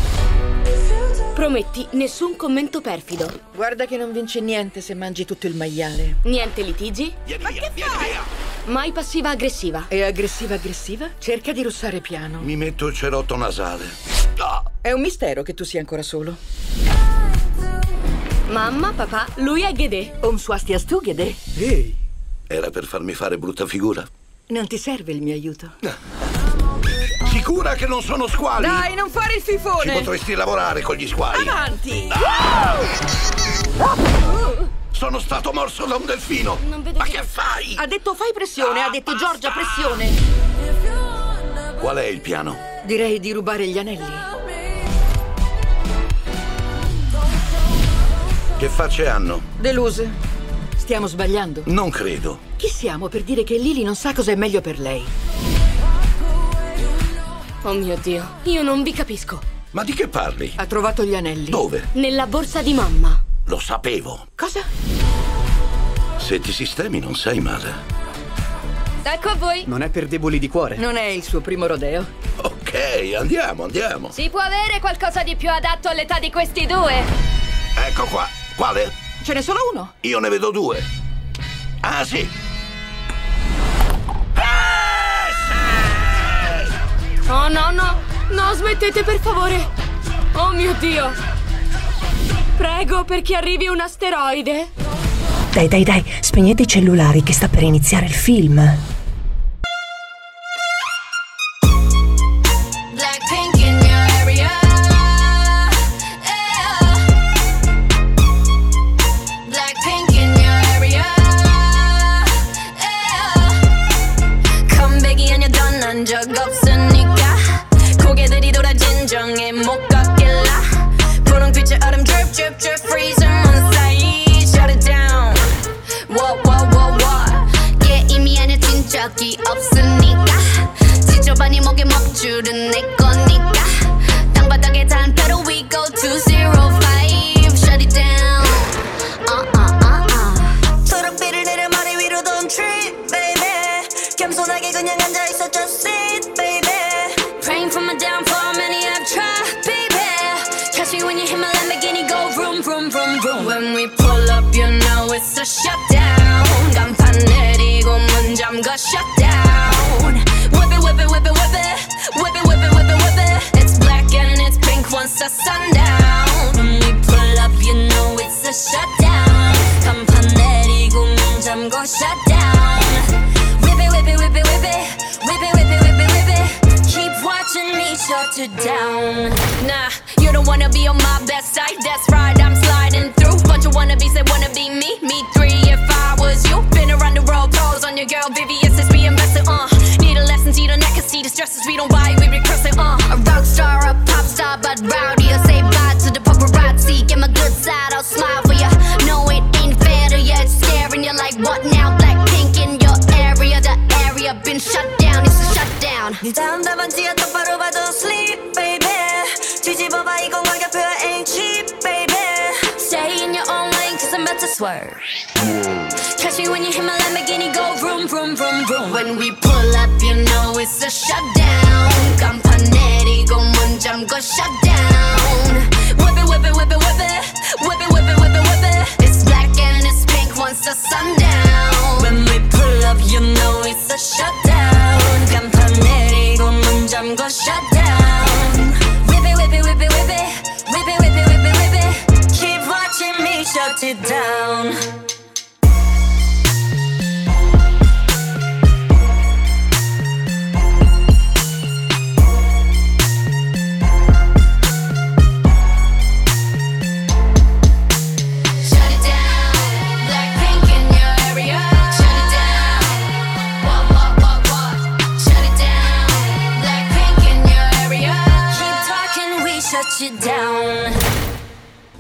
Prometti, nessun commento perfido. Guarda che non vince niente se mangi tutto il maiale. Niente litigi? Vieni via, vieni via. Mai passiva aggressiva. E aggressiva aggressiva? Cerca di russare piano. Mi metto il cerotto nasale. È un mistero che tu sia ancora solo. Mamma, papà, lui è Ghedè. Un swastiastu, Ghedè. Ehi. Era per farmi fare brutta figura. Non ti serve il mio aiuto. Sicura che non sono squali? Dai, non fare il Ci fifone! potresti lavorare con gli squali. Avanti! Sono stato morso da un delfino. Ma che fai? Ha detto fai pressione, ha detto Giorgia pressione. Qual è il piano? Direi di rubare gli anelli. Che facce hanno? Deluse. Stiamo sbagliando. Non credo. Chi siamo per dire che Lily non sa cosa è meglio per lei? Oh mio Dio, io non vi capisco. Ma di che parli? Ha trovato gli anelli. Dove? Nella borsa di mamma. Lo sapevo. Cosa? Se ti sistemi non sei male. Ecco a voi. Non è per deboli di cuore. Non è il suo primo rodeo. Ok, andiamo, andiamo. Si può avere qualcosa di più adatto all'età di questi due? Ecco qua. Quale? Ce n'è solo uno. Io ne vedo due. Ah, sì. Oh no, no, no, smettete per favore. Oh mio Dio. Prego perché arrivi un asteroide. Dai, dai, dai, spegnete i cellulari che sta per iniziare il film. When we pull up, you know it's a shutdown. 간판 내리고 문 잠궈 shutdown. Whip it, whip it, whip it, whip it. Whip it, whip it, whip it, whip it. keep watching me shut it down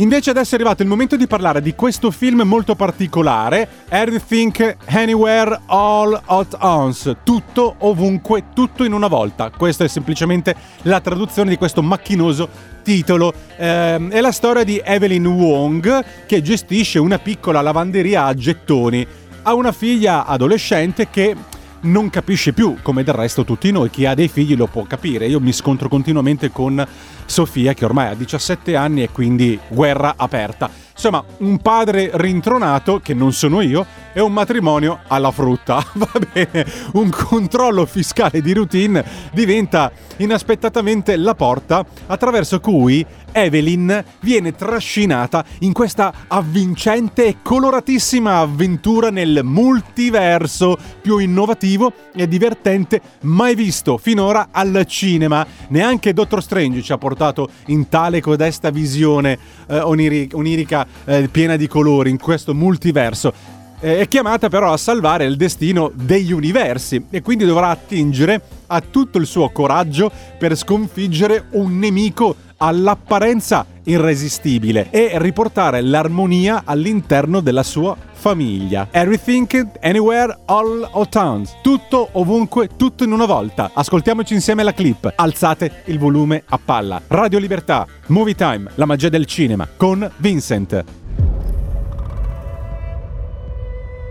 Invece adesso è arrivato il momento di parlare di questo film molto particolare, Everything Anywhere All at Once, tutto ovunque, tutto in una volta. Questa è semplicemente la traduzione di questo macchinoso titolo. Ehm, è la storia di Evelyn Wong che gestisce una piccola lavanderia a gettoni. Ha una figlia adolescente che non capisce più, come del resto tutti noi, chi ha dei figli lo può capire. Io mi scontro continuamente con Sofia che ormai ha 17 anni e quindi guerra aperta. Insomma, un padre rintronato, che non sono io, e un matrimonio alla frutta. Va bene, un controllo fiscale di routine diventa inaspettatamente la porta attraverso cui Evelyn viene trascinata in questa avvincente e coloratissima avventura nel multiverso più innovativo e divertente mai visto finora al cinema. Neanche Doctor Strange ci ha portato in tale codesta visione eh, oniri- onirica eh, piena di colori in questo multiverso. Eh, È chiamata però a salvare il destino degli universi e quindi dovrà attingere a tutto il suo coraggio per sconfiggere un nemico all'apparenza irresistibile e riportare l'armonia all'interno della sua famiglia. Everything, anywhere, all at once. Tutto, ovunque, tutto in una volta. Ascoltiamoci insieme la clip. Alzate il volume a palla. Radio Libertà, Movie Time, la magia del cinema, con Vincent.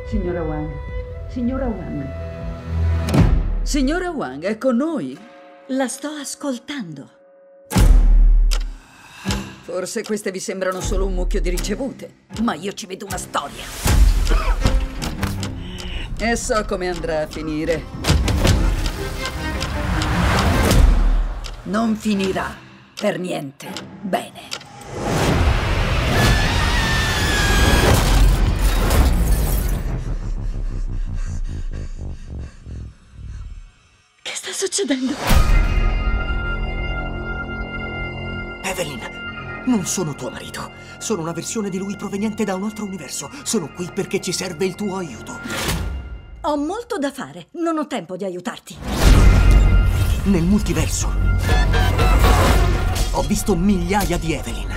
Signora Wang, signora Wang. Signora Wang, è con noi. La sto ascoltando. Forse queste vi sembrano solo un mucchio di ricevute, ma io ci vedo una storia. E so come andrà a finire. Non finirà per niente bene. succedendo? Evelyn, non sono tuo marito. Sono una versione di lui proveniente da un altro universo. Sono qui perché ci serve il tuo aiuto. Ho molto da fare. Non ho tempo di aiutarti. Nel multiverso ho visto migliaia di Evelyn.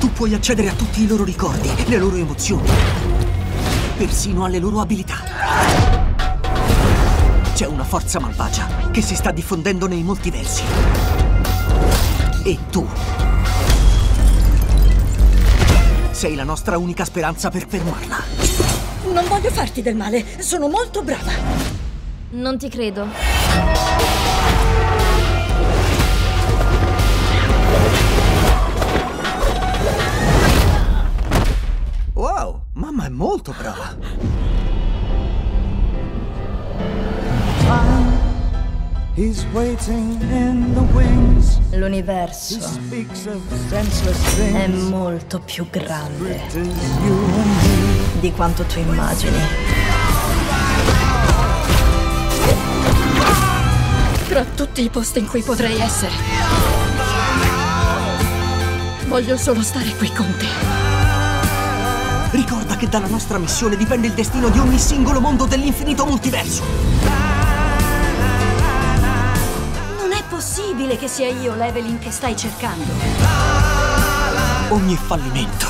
Tu puoi accedere a tutti i loro ricordi, le loro emozioni, persino alle loro abilità. C'è una forza malvagia che si sta diffondendo nei multiversi. E tu sei la nostra unica speranza per fermarla. Non voglio farti del male, sono molto brava. Non ti credo. Wow, mamma è molto brava. L'universo è molto più grande di quanto tu immagini. Tra tutti i posti in cui potrei essere, voglio solo stare qui con te. Ricorda che dalla nostra missione dipende il destino di ogni singolo mondo dell'infinito multiverso. possibile che sia io l'Evelyn che stai cercando? Ogni fallimento,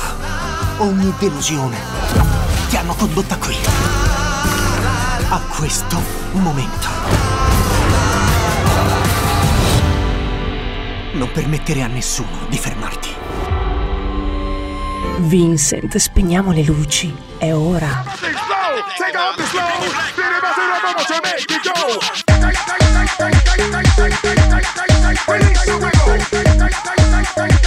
ogni delusione ti hanno condotta qui, a questo momento. Non permettere a nessuno di fermarti. Vincent, spegniamo le luci. È ora. Take off the slow, take off the slow, Release the.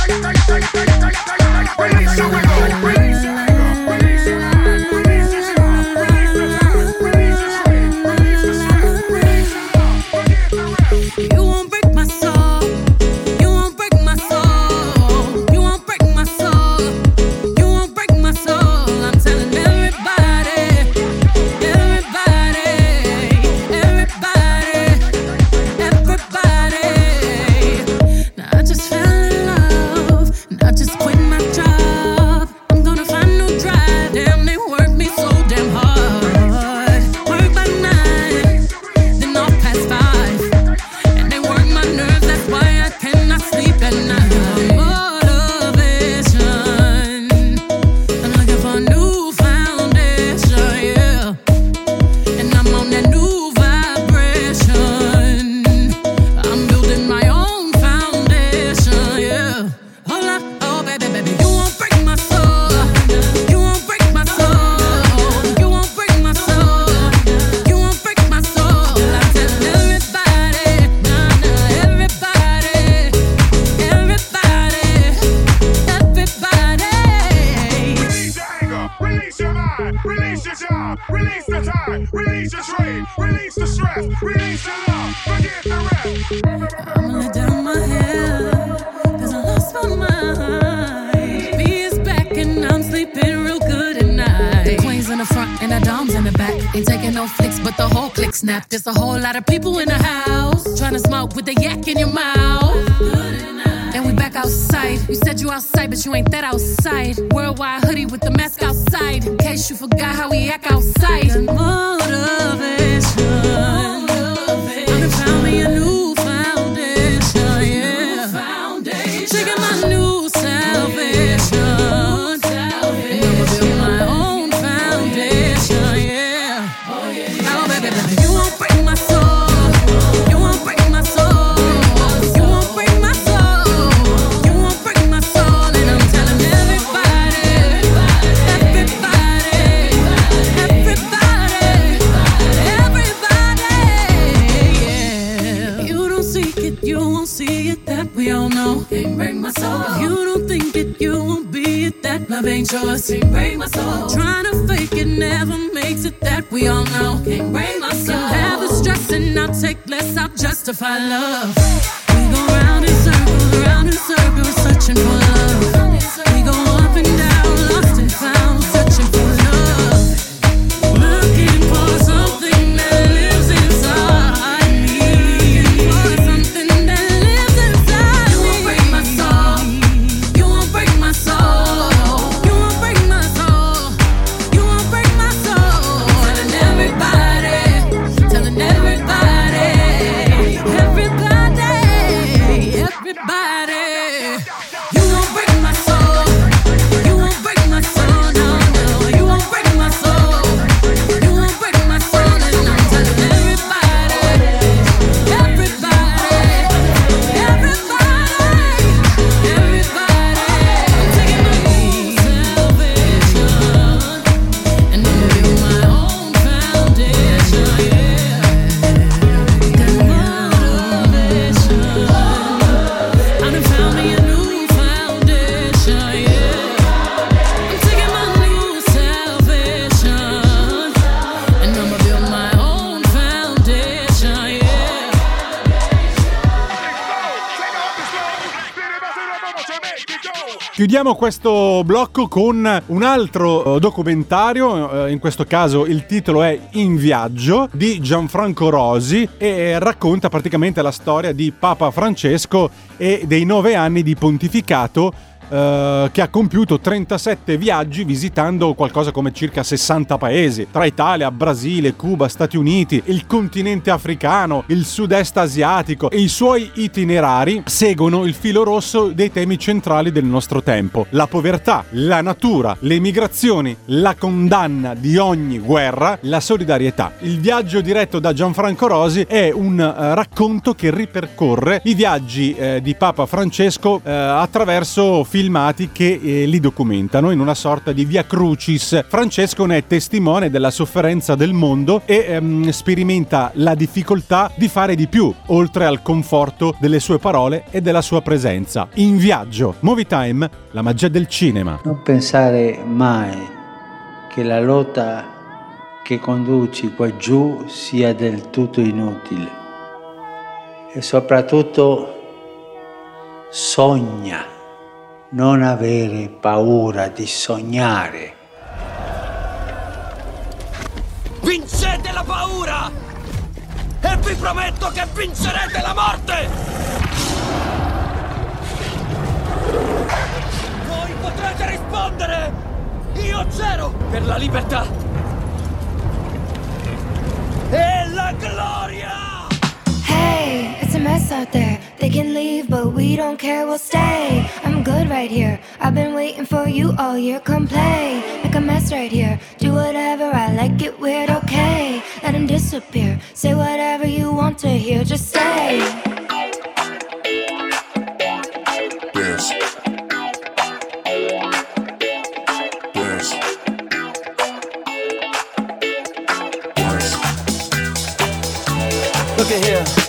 Questo blocco con un altro eh, documentario, eh, in questo caso il titolo è In viaggio di Gianfranco Rosi e racconta praticamente la storia di Papa Francesco e dei nove anni di pontificato eh, che ha compiuto 37 viaggi visitando qualcosa come circa 60 paesi, tra Italia, Brasile, Cuba, Stati Uniti, il continente africano, il sud-est asiatico e i suoi itinerari seguono il filo rosso dei temi centrali del nostro tempo, la povertà, la natura, le migrazioni, la condanna di ogni guerra, la solidarietà. Il viaggio diretto da Gianfranco Rosi è un eh, racconto che ripercorre i viaggi eh, di Papa Francesco eh, attraverso filmati che eh, li documentano in una sorta di via crucis. Francesco ne è testimone della sofferenza del mondo e ehm, sperimenta la difficoltà di fare di più, oltre al conforto delle sue parole e della sua presenza. In viaggio, Movie Time, la magia del cinema. Non pensare mai che la lotta che conduci qua giù sia del tutto inutile. E soprattutto sogna, non avere paura di sognare. Vincete la paura! E vi prometto che vincerete la morte! Voi potrete rispondere! Io zero per la libertà! E la gloria! Hey, it's a mess out there. They can leave, but we don't care, we'll stay. I'm good right here. I've been waiting for you all year. Come play, make a mess right here. Do whatever, I like it weird, okay. Let him disappear. Say whatever you want to hear, just stay. Dance. Dance. Look at here.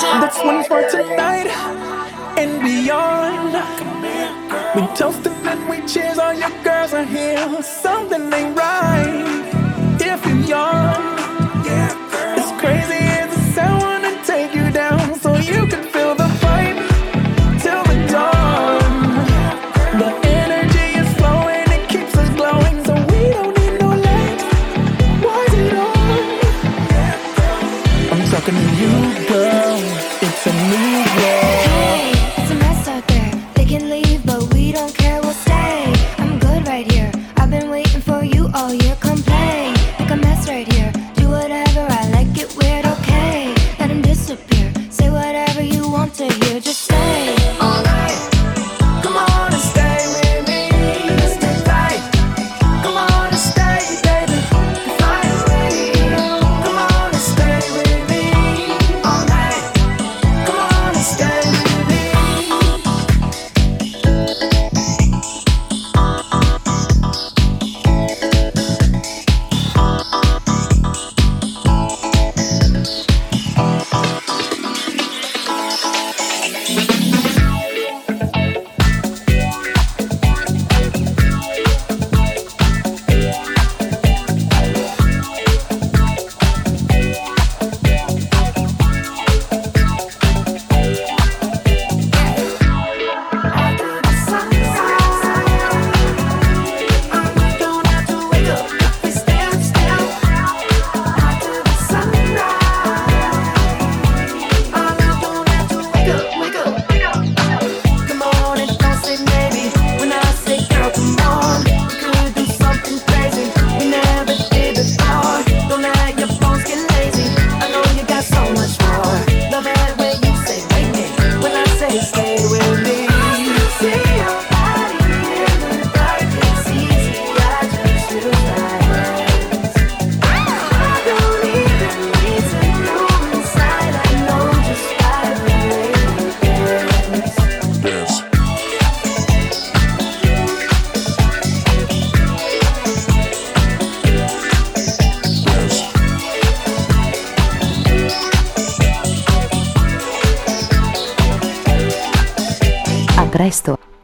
That's one for tonight and beyond. We toast and we cheers. All your girls are here. Something ain't right if you yawn. It's crazy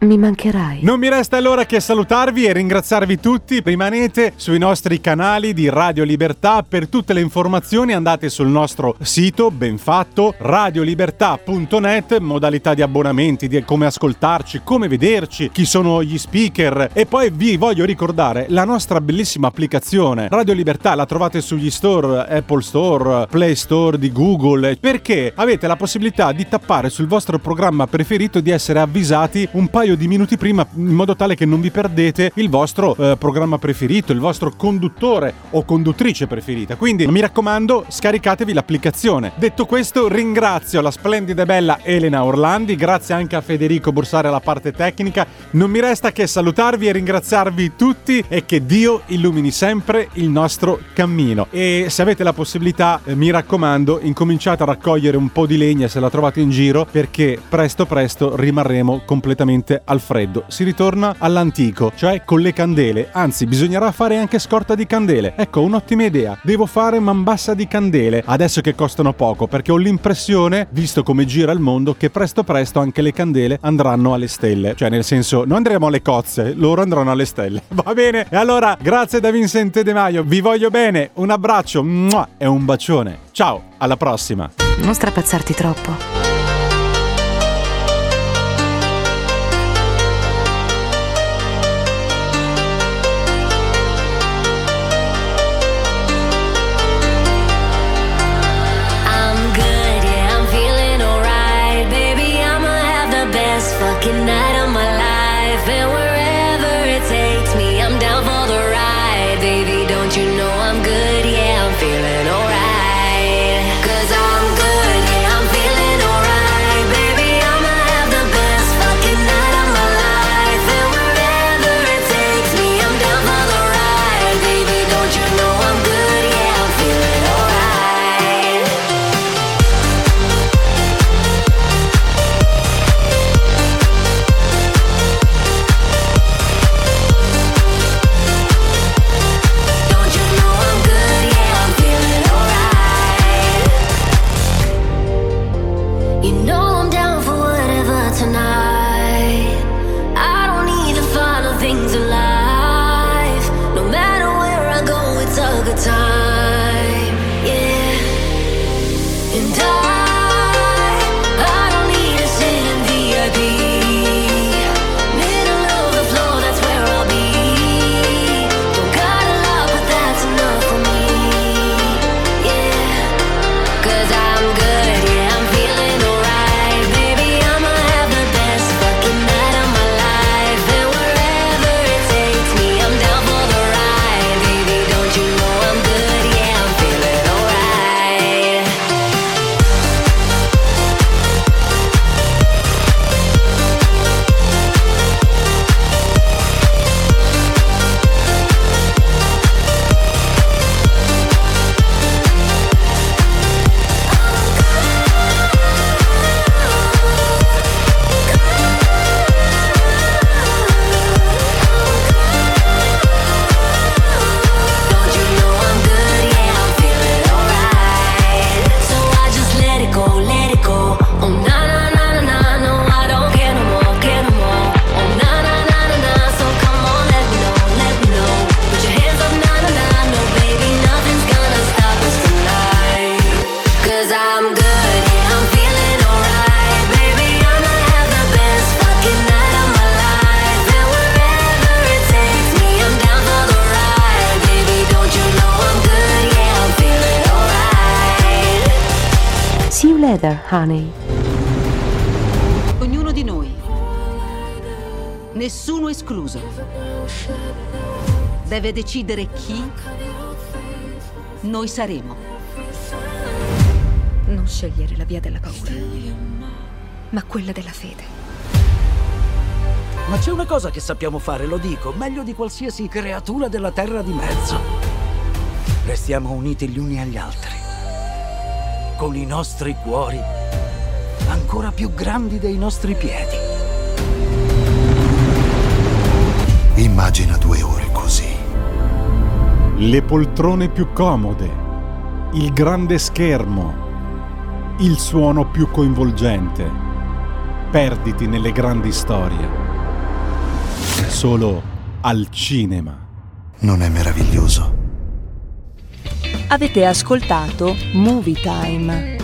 mi mancherai. Non mi resta allora che salutarvi e ringraziarvi tutti. Rimanete sui nostri canali di Radio Libertà. Per tutte le informazioni andate sul nostro sito, ben fatto, radiolibertà.net, modalità di abbonamenti, di come ascoltarci, come vederci, chi sono gli speaker. E poi vi voglio ricordare la nostra bellissima applicazione. Radio Libertà la trovate sugli store, Apple Store, Play Store di Google, perché avete la possibilità di tappare sul vostro programma preferito di essere avvisati un paio di minuti prima in modo tale che non vi perdete il vostro eh, programma preferito, il vostro conduttore o conduttrice preferita. Quindi mi raccomando, scaricatevi l'applicazione. Detto questo, ringrazio la splendida e bella Elena Orlandi, grazie anche a Federico Borsare alla parte tecnica. Non mi resta che salutarvi e ringraziarvi tutti e che Dio illumini sempre il nostro cammino. E se avete la possibilità, eh, mi raccomando, incominciate a raccogliere un po' di legna se la trovate in giro perché presto presto rimarremo completamente al freddo. Si ritorna all'antico, cioè con le candele. Anzi, bisognerà fare anche scorta di candele. Ecco, un'ottima idea. Devo fare mambassa di candele, adesso che costano poco, perché ho l'impressione, visto come gira il mondo, che presto presto anche le candele andranno alle stelle. Cioè, nel senso, non andremo alle cozze, loro andranno alle stelle. Va bene? E allora, grazie da Vincente De Maio, vi voglio bene, un abbraccio e un bacione. Ciao, alla prossima. Non strapazzarti troppo. Decidere chi noi saremo. Non scegliere la via della paura, ma quella della fede. Ma c'è una cosa che sappiamo fare, lo dico, meglio di qualsiasi creatura della terra di mezzo. Restiamo uniti gli uni agli altri, con i nostri cuori ancora più grandi dei nostri piedi. Immagina. Le poltrone più comode, il grande schermo, il suono più coinvolgente, Perditi nelle grandi storie. Solo al cinema. Non è meraviglioso? Avete ascoltato Movie Time.